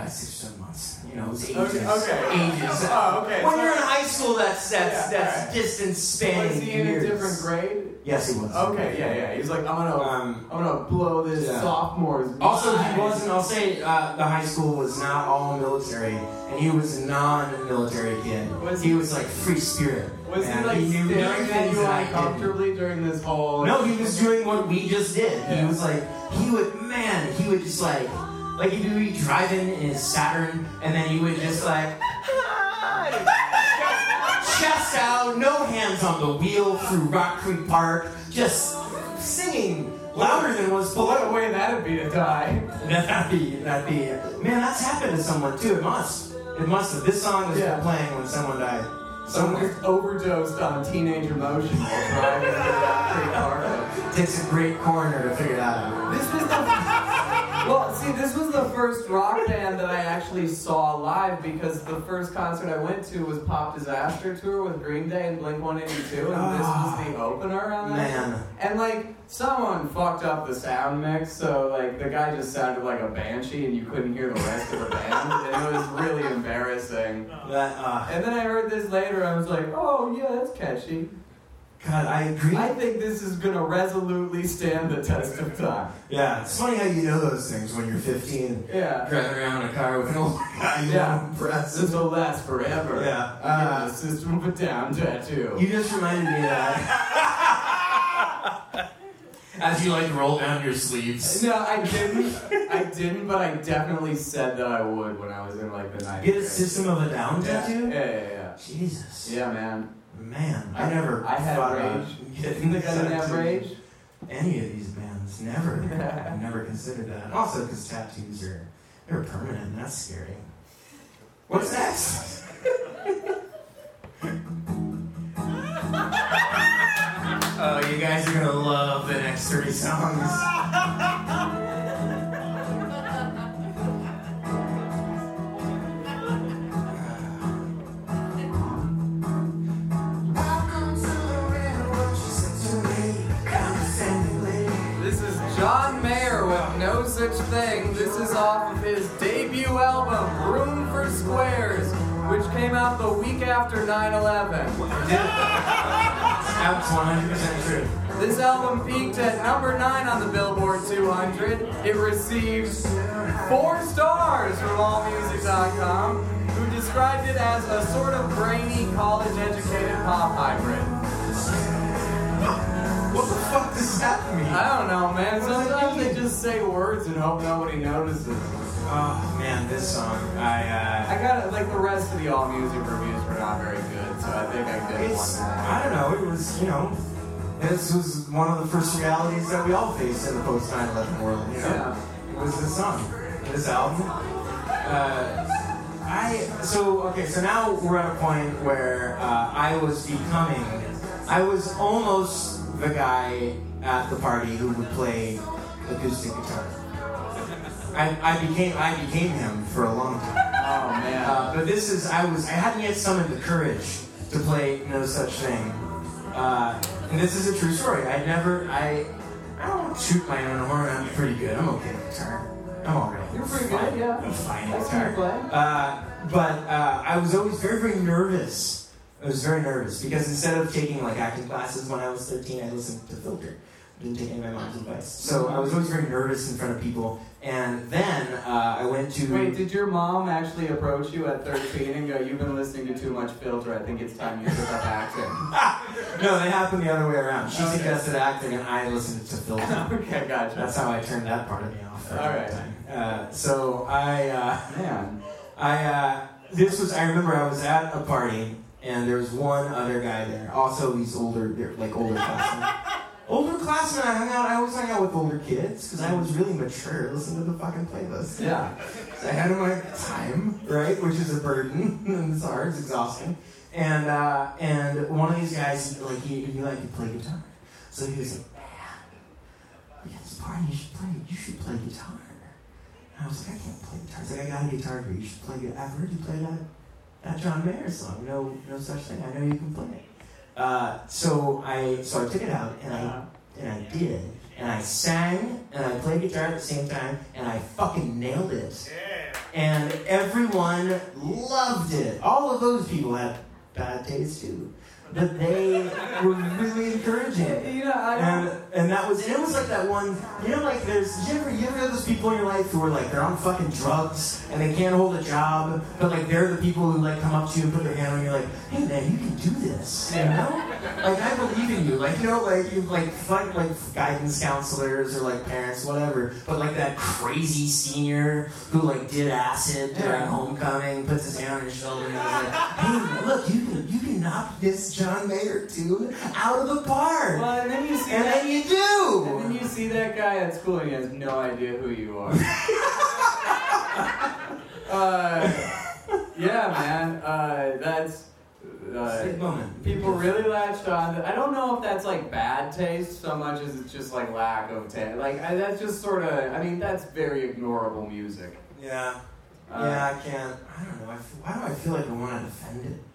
like six or seven months. You know, it was ages. Okay, okay. Ages. Oh, okay. When So- you're in high school, that's that's Yeah, that's alright. distance spanning Was he in a different grade? Yes, he was. Okay, yeah, yeah. He's like, I'm gonna, Um, I'm gonna blow this yeah. sophomore's. Also, he wasn't. I'll say uh, the high school was not all military, and he was a non-military kid. Was he he- was like free spirit. Was he and like knew staring at things you uncomfortably during this whole? No, he was doing what we just did. He was like, he would, man, he would just like, like he'd be driving in his Saturn, and then you would just like, chest out, no hands on the wheel through Rock Creek Park, just singing louder than was What a way that'd be to die. That'd be, that'd be, man, that's happened to someone too. It must. It must have. This song was Yeah. playing when someone died. Someone just overdosed on teenage emotion while driving through that free. Takes a great coroner to figure that out. This was the well. See, this was the first rock band that I actually saw live because the first concert I went to was Pop Disaster tour with Green Day and Blink 182, and this was the opener on that. Man. And like someone fucked up the sound mix, so like the guy just sounded like a banshee, and you couldn't hear the rest of the band, and it was really embarrassing. That, uh, And then I heard this later, and I was like, oh yeah, that's catchy. God, I agree. I think this is gonna resolutely stand the test of time. Yeah, it's funny how you know those things when you're 15, Yeah. driving around in a car with an old guy you Yeah. want impress. This will last forever. Yeah. Uh, System of a Down tattoo. You just reminded me of that. As you like roll down your sleeves. no, I didn't. I didn't, but I definitely said that I would when I was in like the ninth Get a. System of a Down tattoo? yeah, yeah, yeah. Jesus. Yeah, man. Man, I I- never I had thought rage. about getting think I didn't have rage? Any of these bands. Never. I've never considered that. Also, because tattoos are they're permanent and that's scary. What's next? oh, you guys are gonna love the next 30 songs. Such Thing. This is off of his debut album, Room for Squares, which came out the week after 9 11. That's 100% true. This album peaked at number 9 on the Billboard 200. It received 4 stars from AllMusic.com, who described it as a sort of brainy, college educated pop hybrid. What the fuck does that mean? I don't know, man. Sometimes they just say words and hope nobody notices. Oh man, this song. I I uh, got it, like the rest of the all music reviews were not very good, so I think I did it's one. I don't know. It was you know, this was one of the first realities that we all faced in the post 9/11 world. You know, Yeah. it was this song, this album. Uh, I so okay. So now we're at a point where uh, I was becoming. I was almost the guy at the party who would play acoustic guitar. I, I became I became him for a long time. Oh man. Uh, but this is I was I hadn't yet summoned the courage to play no such thing. Uh, and this is a true story. I never I I don't shoot my own horn. I'm pretty good. I'm okay with guitar. I'm alright. You're pretty good, yeah. I'm fine I at see you guitar. Uh, but uh, I was always very very nervous. I was very nervous because instead of taking like acting classes when I was 13, I listened to Filter. I didn't take any of my mom's advice. So I was always very nervous in front of people. And then uh, I went to. Wait, did your mom actually approach you at 13 and go, You've been listening to too much filter, I think it's time you took up acting? no, they happened the other way around. She Okay. suggested acting, and I listened to Filter. okay, gotcha. That's how I turned that part of me off. All right. Uh, so I. Uh, Man. I uh, this was I remember I was at a party and there was one other guy there. Also these older like older classmen. older classmen I hung out I always hung out with older kids because I was really mature. Listen to the fucking playlist. Yeah. I had my time, right, which is a burden and it's hard, it's exhausting. And uh, and one of these guys like he, he liked to play guitar. So he was like, Man, got this party, you should play you should play guitar. And I was like, I can't play guitar. He's like, I got a guitar for you. You should play it. I've heard you play that, that John Mayer song. No, no such thing. I know you can play it. Uh, so I, so I took it out and I, and I did, and I sang and I played guitar at the same time, and I fucking nailed it. And everyone loved it. All of those people had bad taste too, but they were really encouraging. You know, I don't. and that was and it was like that one you know like there's you ever you ever have those people in your life who are like they're on fucking drugs and they can't hold a job but like they're the people who like come up to you and put their hand on you like hey man you can do this you know? Like I believe in you. Like you know like you like fight like guidance counselors or like parents whatever but like that crazy senior who like did acid during homecoming puts his hand on your shoulder and is like hey look you can you can knock this John Mayer tune out of the park Well, and then you see and that. then you And then you see that guy at school and he has no idea who you are. uh, yeah, man. Uh, that's. Uh, people really latched on. I don't know if that's like bad taste so much as it's just like lack of taste. Like I, that's just sort of. I mean, that's very ignorable music. Yeah. Uh, yeah, I can't. I don't know. I f why do I feel like I want to defend it?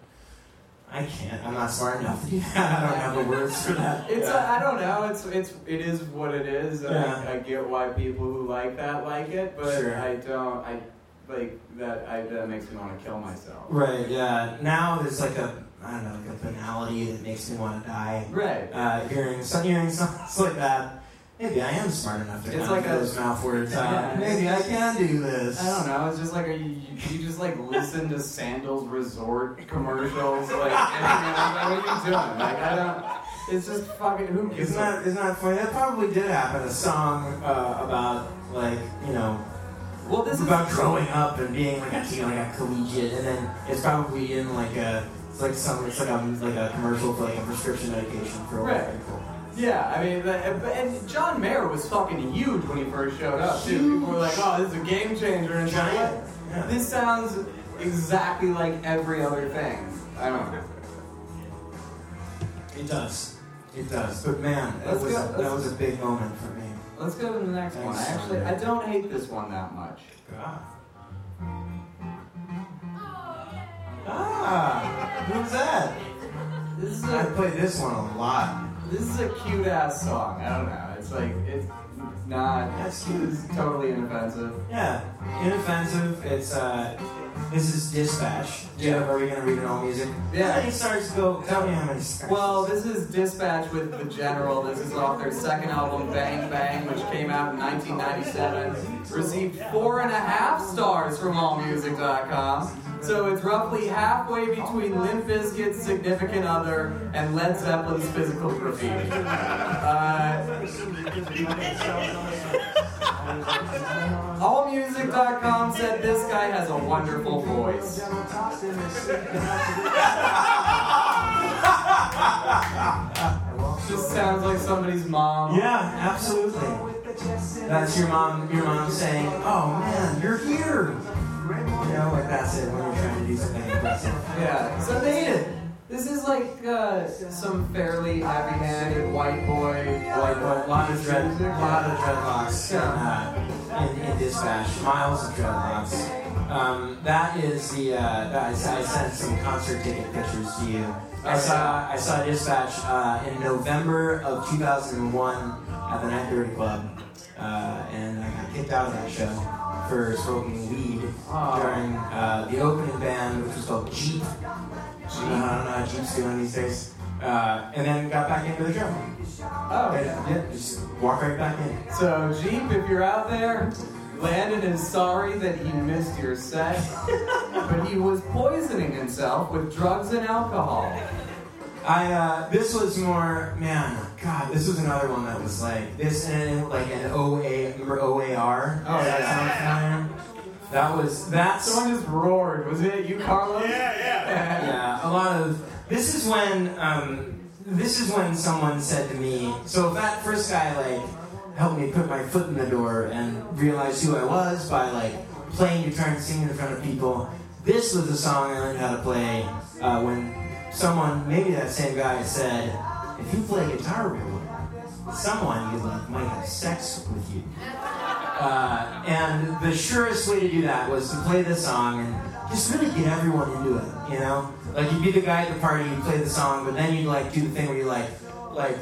I can't. I'm not smart enough to do that. I don't have the words for that. It's yeah. I I don't know. It's it's it is what it is. Yeah. I, I get why people who like that like it, but Sure. I don't. I like that. I that makes me want to kill myself. right. Yeah. Now there's like a I don't know like a banality that makes me want to die. Right. Uh, hearing some hearing songs like that. Maybe I am smart enough to It's like of get a- those mouth words. Yeah. Maybe I can do this. I don't know. It's just like a, you, you just like listen to Sandals Resort commercials. Like, and, like, what are you doing? Like, I don't. It's just fucking. Who gives Isn't that, isn't that funny? That probably did happen. A song uh, about, like, you know, Well, this is. about growing up and being like a teen, like a collegiate, and then it's probably in like a, it's like some, it's like a, like a commercial for like a prescription medication for Right. old people. Yeah, I mean, the, and John Mayer was fucking huge when he first showed up too. People were like, "Oh, this is a game changer," and it's like, Giant. what? Yeah. This sounds exactly like every other thing. I don't know. It does. It does. But man, that Let's was, go- a, that was a big moment for me. Let's go to the next one. Thanks, Actually, I don't hate this one that much. God. Ah, who's that? This is I a played this one a lot. This is a cute ass song. I don't know. It's like it's not. It's totally inoffensive. Yeah, inoffensive. It's uh, this is dispatch. Do you have, are we gonna read it all music? Yeah. How many stars go? Tell me how many stars. Well, this is Dispatch with the General. This is off their second album, Bang Bang, which came out in 1997. Received four and a half stars from AllMusic.com. So it's roughly halfway between Limp Bizkit's Significant Other and Led Zeppelin's Physical Graffiti. Uh, AllMusic.com said this guy has a wonderful voice. Just sounds like somebody's mom. yeah, absolutely. That's your mom. Your mom saying, "Oh man, you're here." You know, like that's it when you're trying to do something impressive. Yeah. So Made they, it. this is like uh, some fairly heavy-handed white boy, Like a lot of dread, lot of dreadlocks uh, in, in dispatch. Miles of dreadlocks. Um, that is the. Uh, that I, I sent some concert ticket pictures to you. I saw I saw dispatch uh, in November of 2001 at the 930 Club, uh, and I got kicked out of that show for smoking weed Oh. during uh, the opening band, which was called Jeep. I don't know how Jeep's doing these days. Uh, and then got back into the drum. Oh, yeah. Yeah, just walk right back in. So, Jeep, if you're out there, Landon is sorry that he missed your set, but he was poisoning himself with drugs and alcohol. I uh, this was more man. God, this was another one that was like this and like an OA. Remember OAR? Oh, yeah. Sound familiar? That was that. Someone just roared. Was it you, Carlos? Yeah, yeah. yeah. A lot of this is when um, this is when someone said to me. So if that first guy like helped me put my foot in the door and realize who I was by like playing guitar and singing in front of people. This was the song I learned how to play uh, when someone, maybe that same guy, said, "If you play guitar real well, someone you like might have sex with you." Uh, and the surest way to do that was to play the song and just really get everyone into it. You know, like you'd be the guy at the party, you'd play the song, but then you'd like do the thing where you like, like,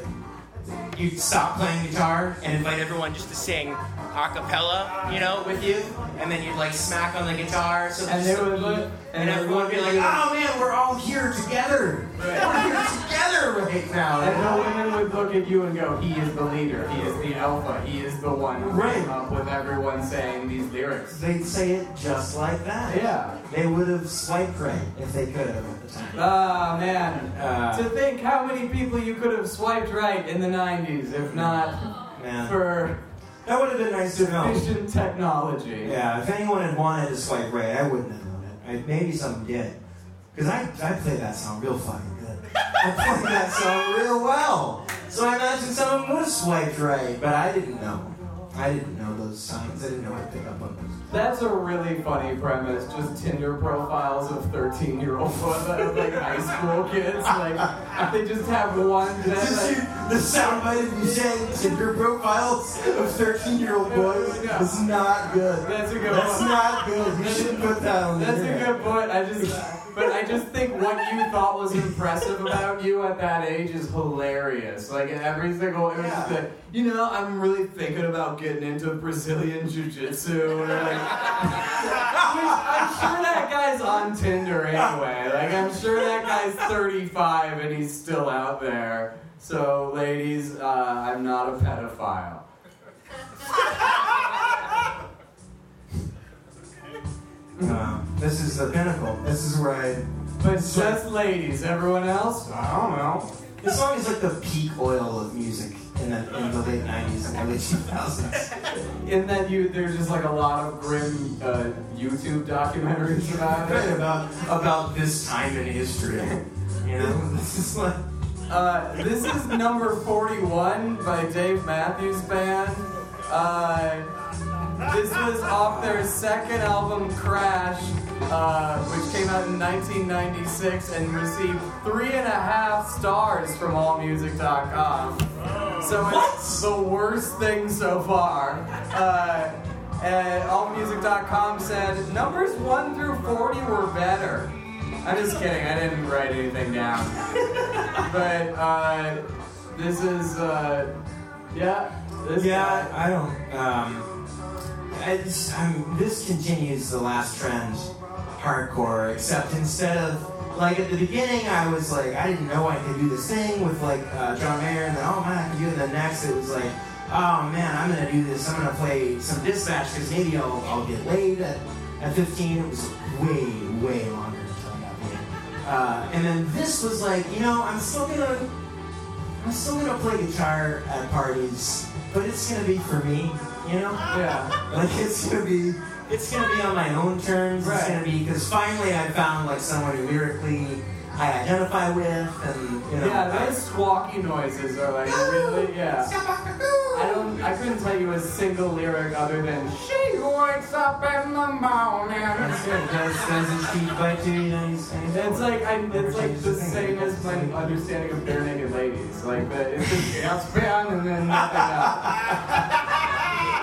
you'd stop playing guitar and invite everyone just to sing a cappella, you know, with you, and then you'd like smack on the guitar, so And they would look- and and everyone would be like, "Oh man, we're all here together. We're here together right now." And the women would look at you and go, he is the leader, he is the alpha, he is the one who Right. came up with everyone saying these lyrics. They'd say it just like that. Yeah. They would have swiped right if they could have at the time. Ah, man. Uh, to think how many people you could have swiped right in the 90s, if not Man, for that would have been nice to know. sufficient technology. Yeah, if anyone had wanted to swipe right, I wouldn't have known it. I, maybe some did. Because I, I play that song real fucking good. I play that song real well. So I imagine someone would have swiped right, but I didn't know. I didn't know those signs. I didn't know I'd pick up on those. That's a really funny premise. Just Tinder profiles of 13 year old boys, like high school kids. Like, they just have one that, like, you- the soundbite of you saying Tinder profiles of 13 year old boys Yeah. is not good. That's a good That's one. not good. You shouldn't put that on the That's a good point. I just, but I just think what you thought was impressive about you at that age is hilarious. Like every single, it was just Yeah. like, you know, I'm really thinking about getting into Brazilian jiu-jitsu. Or like, I'm sure that guy's on Tinder anyway. Like I'm sure that guy's 35 and he's still out there. So, ladies, uh, I'm not a pedophile. Uh, this is the pinnacle. This is where I. But just ladies. Everyone else, I don't know. This song is like the peak oil of music in the, in the late 90s and early 2000s. In that you, there's just like a lot of grim uh, YouTube documentaries about it. about, about this time in history. You know? This is like. Uh, this is number 41 by Dave Matthews Band. Uh, this was off their second album, Crash, uh, which came out in 1996 and received three and a half stars from AllMusic.com. So it's the worst thing so far. Uh, and AllMusic.com said numbers 1 through 40 were better. I'm just kidding, I didn't write anything down. but uh, this is, uh, yeah, this Yeah, guy. I don't. Um, I just, I'm, this continues the last trend, hardcore. Except instead of like at the beginning, I was like, I didn't know I could do this thing with like uh, John Mayer, and then oh man, I can do it. Then next, it was like, oh man, I'm gonna do this. I'm gonna play some dispatch because maybe I'll, I'll get laid at, at 15. It was way, way longer until I got laid. Uh, and then this was like, you know, I'm still gonna I'm still gonna play guitar at parties, but it's gonna be for me, you know? Yeah. Like it's gonna be, it's gonna be on my own terms. It's gonna be because finally I found like someone who lyrically I identify with, and you know. Yeah, those squawky noises are like really, yeah. I don't, I couldn't tell you a single lyric other than she wakes up in the morning. That's good. Does, does his feet bite you? You know, he's, he's It's like I, it's like the same as my understanding of Barenaked Ladies. Like the, it's just yes, and then nothing else.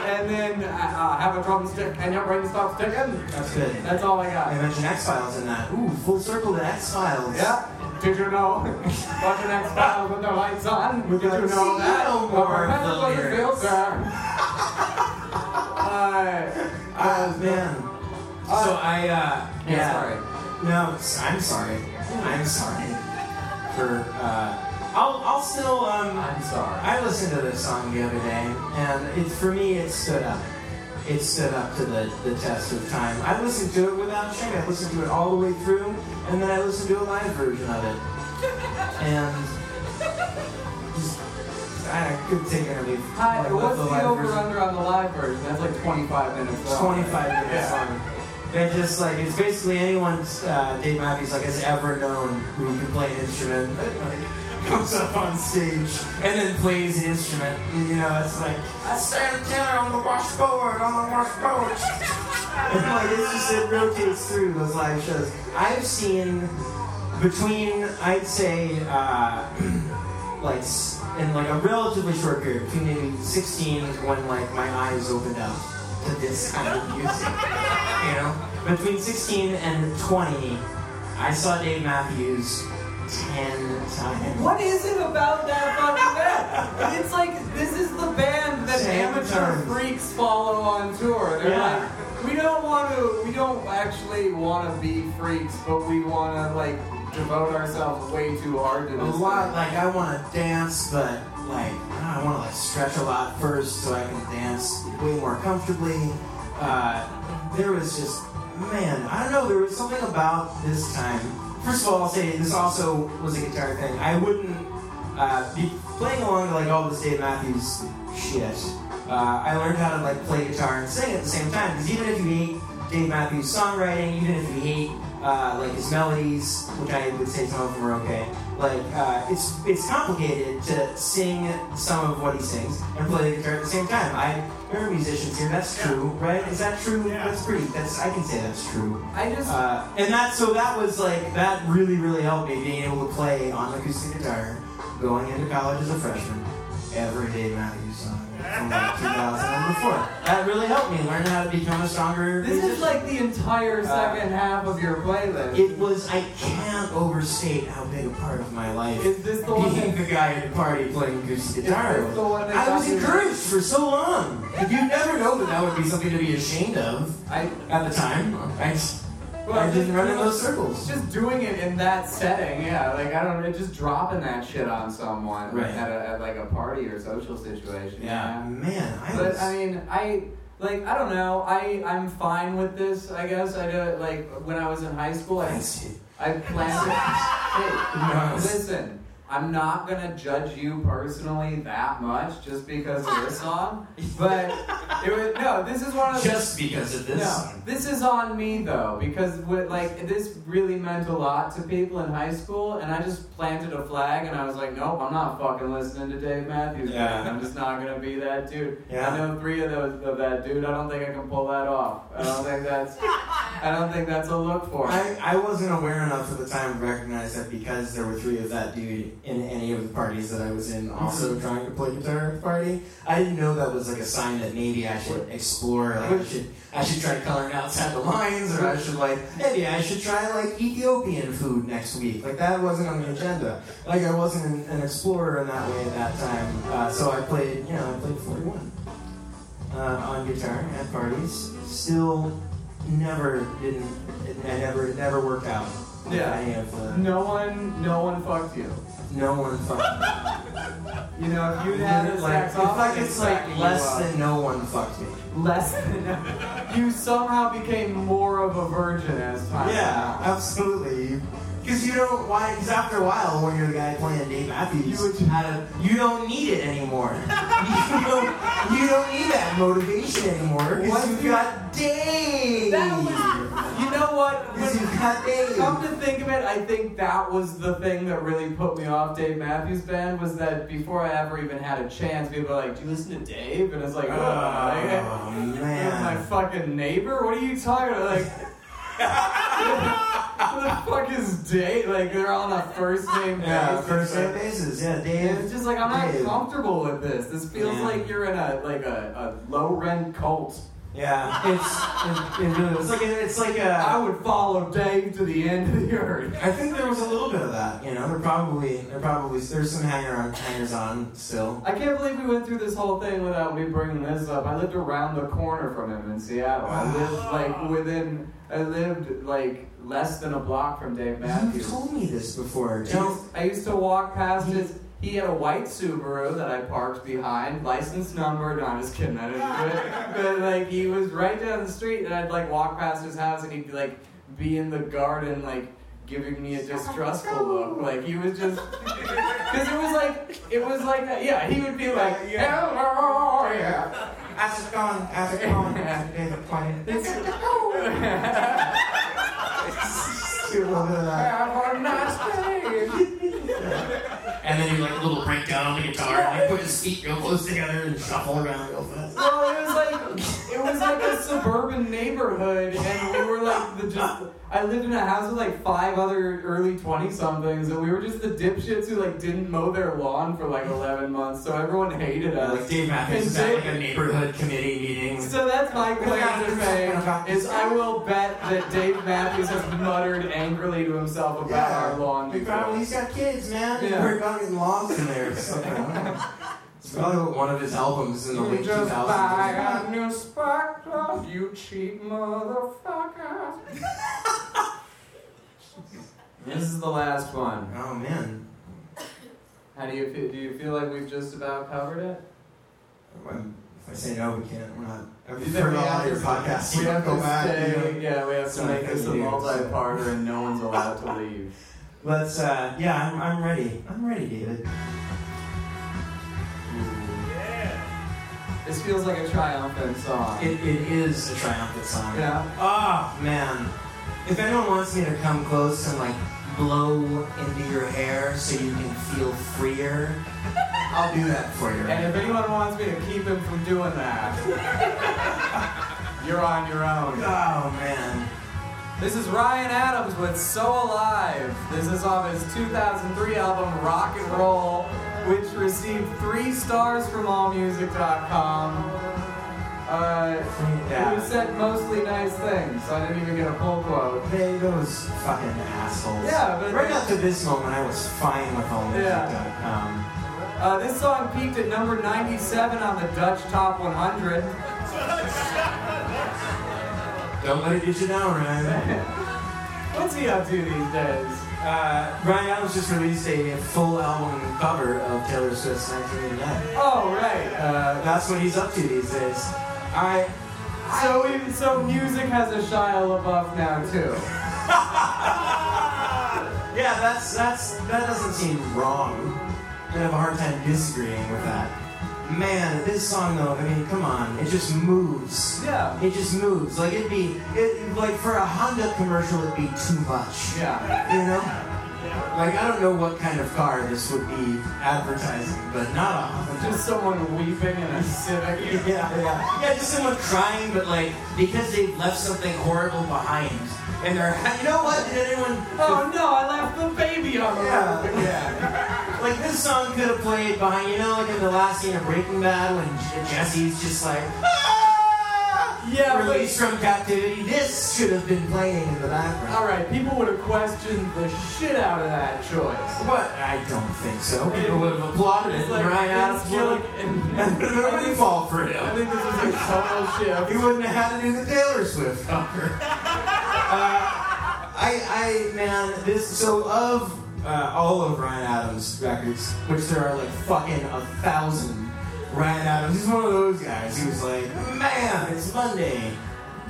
And then uh, have a drumstick and your brain stops ticking. That's it. That's all I got. I got. mentioned X Files in that. Ooh, full circle to X Files. Yeah. Did you know? Watching X Files with the lights on. Did you know that? no more of the Remember the lyrics. filter. Uh, Ah man. So I uh, yeah. Sorry. No, s- I'm sorry. I'm sorry for uh, I'll, I'll still, um, I'm sorry. I listened to this song the other day, and it, for me, it stood up. It stood up to the, the test of time. I listened to it without shame. I listened to it all the way through, and then I listened to a live version of it. And just, I couldn't take it or leave. Hi, like, what's the the over version. under on the live version? That's like 25 minutes long. 25 minutes long. They're just like, it's basically anyone uh, Dave Matthews like has ever known who can play an instrument that like, comes up on stage and then plays the instrument. You know, it's like, I stand there on the washboard, on the washboard. and like, it's just, it rotates through those live shows. I've seen between, I'd say, uh, like, in like a relatively short period, between maybe 16 when like my eyes opened up to this kind of music. You know? Between 16 and 20, I saw Dave Matthews 10 times. What is it about that fucking band? It's like this is the band that Same amateur terms. freaks follow on tour. They're Yeah. like, we don't want to, we don't actually want to be freaks, but we want to like devote ourselves way too hard to A lot, thing. like, I want to dance, but like, I want to like stretch a lot first so I can dance way more comfortably. Uh, there was just, man, I don't know, there was something about this time. First of all, I'll say this also was a guitar thing. I wouldn't uh, be playing along to like all this Dave Matthews shit. Uh, I learned how to like play guitar and sing at the same time because even if you hate Dave Matthews' songwriting, even if you hate uh, like his melodies, which I would say some of them are okay, like uh, it's it's complicated to sing some of what he sings and play the guitar at the same time. I there are musicians here. That's true, right? Is that true? Yeah. That's pretty. That's I can say that's true. I just, Uh, and that so that was like that really really helped me being able to play on acoustic guitar going into college as a freshman every day Dave Matthews song from like 2000 before. That really helped me learn how to become a stronger. this is like the entire Uh, second half of your playlist. it was I can't overstate how big a part of my life. is this the one being that, the guy at the party playing acoustic is guitar. this the one I was encouraged for so long. You never know that that would be something to be ashamed of I, at the time. I, just- well, didn't just run in doing- those circles. Just doing it in that setting, yeah. Like I don't know, just dropping that shit on someone Right. at, a, at like a party or social situation. Yeah, man, I But was. I mean, I like I don't know. I I'm fine with this. I guess I did like when I was in high school. I. I planned it. Hey, No. listen. I'm not gonna judge you personally that much just because of this song, but it was no. This is one of the Just because of this. no, this is on me though because with, like this really meant a lot to people in high school, and I just planted a flag, and I was like, nope, I'm not fucking listening to Dave Matthews. Yeah. man. I'm just not gonna be that dude. Yeah. I know three of those of that dude. I don't think I can pull that off. I don't think that's. I don't think that's a look for. I, I wasn't aware enough at the time to recognize that because there were three of that dude in any of the parties that I was in, also trying to play guitar at the party. I didn't know that was like a sign that maybe I should explore. Like I should I should try coloring outside the lines, or I should like maybe I should try like Ethiopian food next week. Like that wasn't on the agenda. Like I wasn't an, explorer in that way at that time. Uh, so I played, you know, I played forty one uh, on guitar at parties. Still never didn't. It, I never it never worked out. Yeah. Any of the, no one, no one fucked you. No one fucked me. You know, if you'd had a like, if like it's like less than no one fucked me. less than you somehow became more of a virgin as time Yeah, went on. absolutely. Because you don't why? Because after a while, when you're the guy playing Dave Matthews, You a, you don't need it anymore. you don't you don't need that motivation anymore because you've you- got Dave. That was, you know what? When- you've got Dave. Come to think of it, I think that was the thing that really put me off Dave Matthews Band was that before I ever even had a chance, people were like, "Do you listen to Dave?" And it's like, Oh, "Ugh, like, You're my fucking neighbor? What are you talking about? Like, what the fuck is Dave? Like, they're on a first name basis. Yeah, first name basis. Yeah, Dave. it's just like I'm not Dave. comfortable with this. This feels Yeah. like you're in a like a, a low rent cult. Yeah, it's it, it it's like a, it's like I a. would follow Dave to the end of the earth. I think there was a little bit of that. You know, there probably there probably there's some hanger on hangers on still. I can't believe we went through this whole thing without me bringing this up. I lived around the corner from him in Seattle. I lived like within. I lived like less than a block from Dave Matthews. You told me this before. I used, I used to walk past his. He had a white Subaru that I parked behind, license number. No, I'm just kidding. I didn't do it. But like, he was right down the street, and I'd like walk past his house, and he'd like be in the garden, like giving me a distrustful look. Like he was just, because it was like, it was like, a, yeah, he would be like, hello, yeah. How's it going? How's it going? David Plain. Do a little bit of that. Have a nice day. And then he like a little breakdown on the guitar and he put his feet real close together and shuffle around real fast. Well, it was like it was like a suburban neighborhood, and we were like the just. I lived in a house with like five other early twenty somethings, and we were just the dipshits who like didn't mow their lawn for like eleven months, so everyone hated us. Like Dave Matthews is at like a neighborhood committee meeting. So that's my oh claim to fame. Is I will bet that Dave Matthews has muttered angrily to himself about our lawn. Big before. problem, he's got kids, man. Yeah. We're about getting lost in there. or It's probably one of his albums in the You late just buy a new sparkler, you cheap motherfucker. this is the last one. Oh man. How do you feel? Do you feel like we've just about covered it? Um, If I say no, we can't. We're not. I've You heard we a lot have of your to- podcasts. We You have go to back. stay. you know. Yeah, we have to make this a multi-parter, and no one's allowed to leave. Let's. Uh, yeah, I'm, I'm ready. I'm ready, David. This feels like a triumphant song. It, it is a triumphant song. yeah. Oh man. If anyone wants me to come close and like blow into your hair so you can feel freer, I'll do that for you. And if anyone wants me to keep him from doing that, you're on your own. Oh man. This is Ryan Adams with So Alive. This is off his 2003 album Rock and Roll, which received three stars from AllMusic.com. Uh, Yeah. Who said mostly nice things. I didn't even get a pull quote. They those fucking assholes. Yeah, but- right up to this moment, I was fine with all music. Yeah. Um, Uh, this song peaked at number 97 on the Dutch Top 100. don't let it get you down, Ryan. What's he up to these days? Uh, Ryan Adams just released a full album cover of Taylor Swift's 1989. Oh, right. Uh, that's what he's up to these days. I So, we, so music has a Shia LaBeouf now, too. Yeah, that's that's that doesn't seem wrong. I have a hard time disagreeing with that. Man, this song though, I mean, come on, it just moves. Yeah. It just moves. Like it'd be, it like for a Honda commercial, it'd be too much. Yeah. You know? Like I don't know what kind of car this would be advertising, but not a Honda. Just someone weeping in a Civic. Yeah, yeah. Yeah, just someone crying, but like because they've left something horrible behind, and they're, you know what? Did anyone? Oh no, I left the baby on the Yeah. again. Like this song could have played behind, you know, like in the last scene of Breaking Bad when Jesse's just like "Ah!" Yeah, released from captivity. This should have been playing in the background. Alright, people would have questioned the shit out of that choice. But I don't think so. People would have applauded it. Like, Ryan Adams would have and, and would have been a fall for I think this is a total shift. He wouldn't have had to do the Taylor Swift cover. uh, I, I, man, this, so of uh, all of Ryan Adams' records, which there are like fucking a thousand, Ryan Adams, he's one of those guys He was like, man, it's Monday,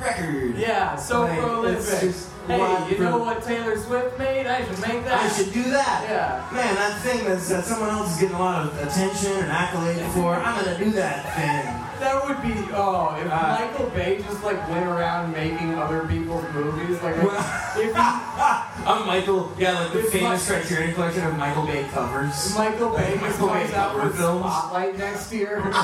record. Yeah, so Like, prolific. Hey, you know what Taylor Swift made? I should make that. I should do that. Yeah. Man, that thing that's, that someone else is getting a lot of attention and accolade for, I'm gonna do that thing. That would be oh, if Uh, Michael Bay just like went around making other people's movies, like Well- if he, I'm Michael, yeah, like the famous like- Criterion collection of Michael Bay covers. Michael Bay just Michael Bay comes out with films. Spotlight next year.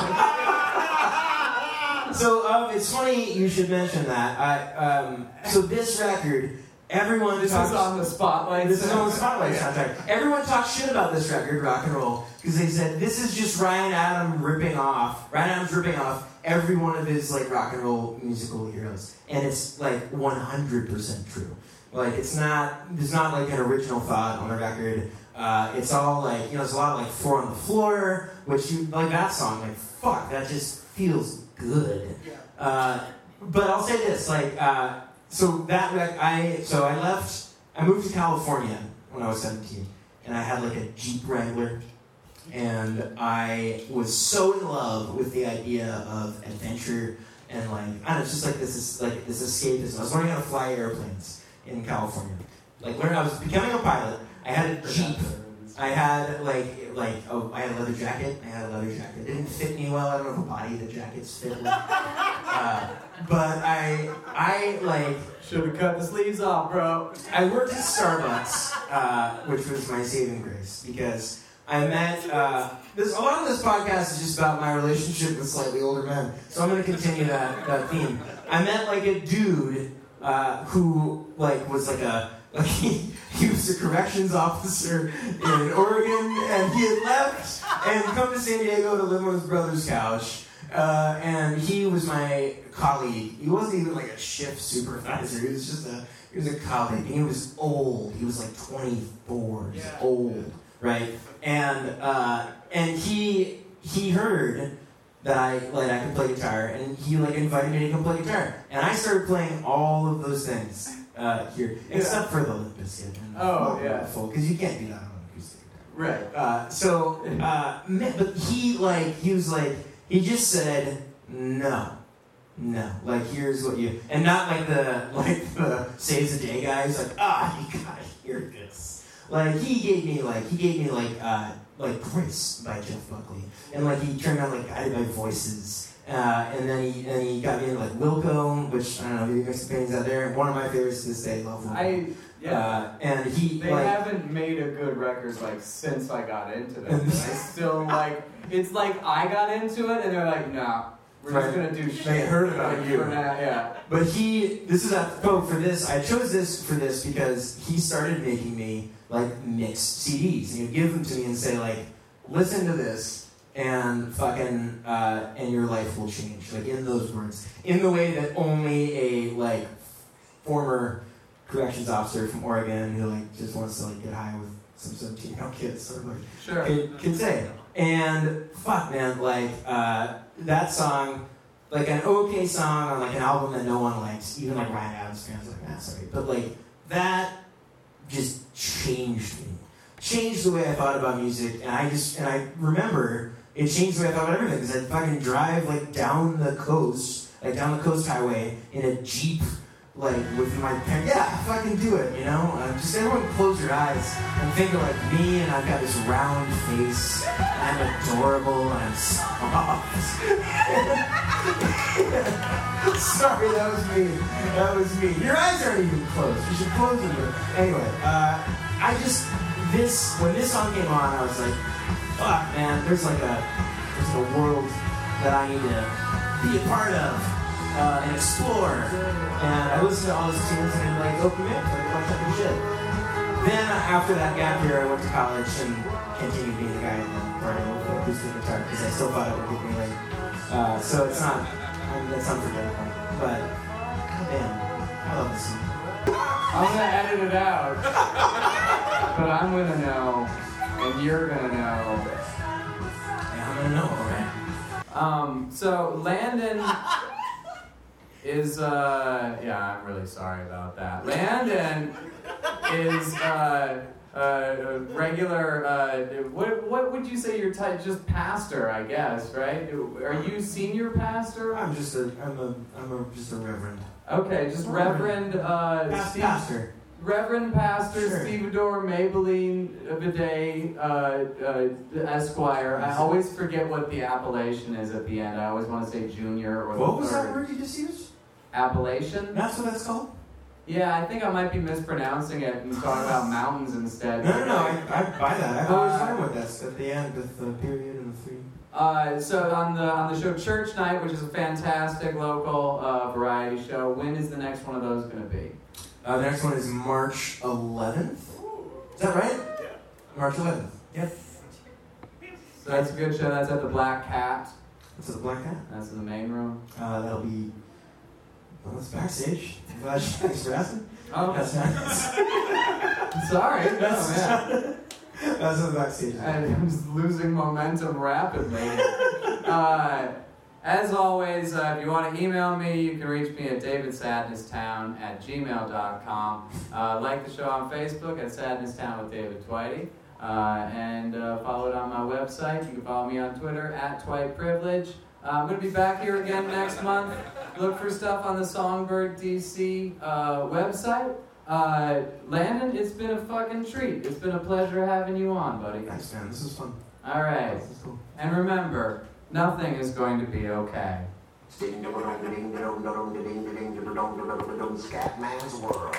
So um, it's funny you should mention that. I, um, so this record, everyone this talks. is on the Spotlight. this is on the Spotlight soundtrack. Everyone talks shit about this record, rock and roll, because they said this is just Ryan Adam ripping off. Ryan Adams ripping off every one of his like rock and roll musical heroes, and it's like 100% true. Like it's not. There's not like an original thought on the record. Uh, it's all like you know. There's a lot of like four on the floor, which you like that song. Like fuck, that just feels good. Uh, but I'll say this, like, uh, so that rec- I so I left. I moved to California when I was 17, and I had like a Jeep Wrangler, and I was so in love with the idea of adventure and like I don't know, it's just like this is like this escapism. I was learning how to fly airplanes in California. Like learning, I was becoming a pilot. I had a jeep. I had like like oh I had a leather jacket. I had a leather jacket. It didn't fit me well. I don't know if a body the jackets fit. Well. Uh, but I I like Should have cut the sleeves off, bro. I worked at Starbucks, uh, which was my saving grace because I met. Uh, this a lot of this podcast is just about my relationship with slightly older men, so I'm going to continue that that theme. I met like a dude uh, who like was like a like he, he was a corrections officer in Oregon, and he had left and come to San Diego to live on his brother's couch. Uh, and he was my colleague. He wasn't even like a shift supervisor. He was just a he was a colleague. And he was old. He was like 24. He's old, right? And uh, and he he heard that I like I could play guitar, and he like invited me to come play guitar, and I started playing all of those things uh, here, except for the Bizkit and Oh, yeah. because you can't do that on an acoustic guitar. Right. Uh, so, uh, but he like he was like he just said no, no. Like here's what you and not like the like the saves the day guy. He's like ah you gotta hear this. Like he gave me like he gave me like uh like Grace by Jeff Buckley and like he turned on like guided by voices. Uh, and then he and he got me into like Wilco, which I don't know, mixed opinions out there. One of my favorites to this day, love Wilco. I yeah. Uh, and he They like, haven't made a good record like since I got into them. I still like it's like I got into it and they're like, nah, we're Right. just gonna do shit. They heard about you. Now, yeah. But he, this is a quote for this. I chose this for this because he started making me like mixed CDs, and he'd give them to me and say like, listen to this, and fucking, uh, and your life will change. Like in those words, in the way that only a like former corrections officer from Oregon who like just wants to like get high with some seventeen year old kids sort of like Sure. can, can say. And fuck, man, like uh, that song, like an okay song on like an album that no one likes, even like Ryan Adams fans like that. Sorry, but like that just changed me, changed the way I thought about music, and I just and I remember it changed the way I thought about everything because I'd fucking drive like down the coast, like down the coast highway in a jeep. Like with my parents, yeah, fucking do it, you know. Uh, just everyone close your eyes and think of like me, and I've got this round face, and I'm adorable, and I'm soft. Sorry, that was me. That was me. Your eyes aren't even closed. You should close them. Anyway, uh, I just this when this song came on, I was like, fuck, man. There's like a there's a world that I need to be a part of uh, and explore. And I listened to all those tunes and like opened me up like a bunch of different shit. Then after that gap year, I went to college and continued being the guy in the party acoustic guitar because I still thought it would get me late. Uh, so it's not, I mean, it's unforgettable. But goddamn, I love this song. I'm gonna edit it out. but I'm gonna know, and you're gonna know. Yeah, I'm gonna know, alright. Um, so Landon is uh yeah, I'm really sorry about that. Landon is uh uh, a regular uh what what would you say your type just pastor, I guess, right? Are you senior pastor? I'm just a, I'm a, I'm a, just a reverend. Okay, just Reverend uh Pas- Steve, pastor. Reverend Pastor Sure. Stevedore Maybelline Bidet uh, uh, Esquire. I always forget what the appellation is at the end. I always want to say junior or What was third. that word you just used? Appellation? That's what that's called? Yeah, I think I might be mispronouncing it and talking about mountains instead. No, no, no, I, I buy that. I've always Uh, wondered what that's at the end with the period and the three. Uh, so on the on the show Church Night, which is a fantastic local uh, variety show. When is the next one of those going to be? Uh, the next one is March 11th. Is that right? Yeah. March 11th. Yes. So that's a good show. That's at the Black Cat. That's the Black Hat. That's in the main room. Uh, that'll be. Well, it's backstage. Glad- Thanks for asking. Oh, That's nice. sorry. No, That's, man. that's the backstage. And I'm just losing momentum rapidly. Uh, as always, uh, if you want to email me, you can reach me at davidsadnesstown at gmail.com. Uh, like the show on Facebook at Sadness Town with David Twitey. Uh, and uh, follow it on my website. You can follow me on Twitter at Twite Privilege. Uh, I'm going to be back here again next month. Look for stuff on the Songbyrd DC uh, website. Uh, Landon, it's been a fucking treat. It's been a pleasure having you on, buddy. Thanks, man. This is fun. All right. Cool. And remember, nothing is going to be okay. Scatman's world.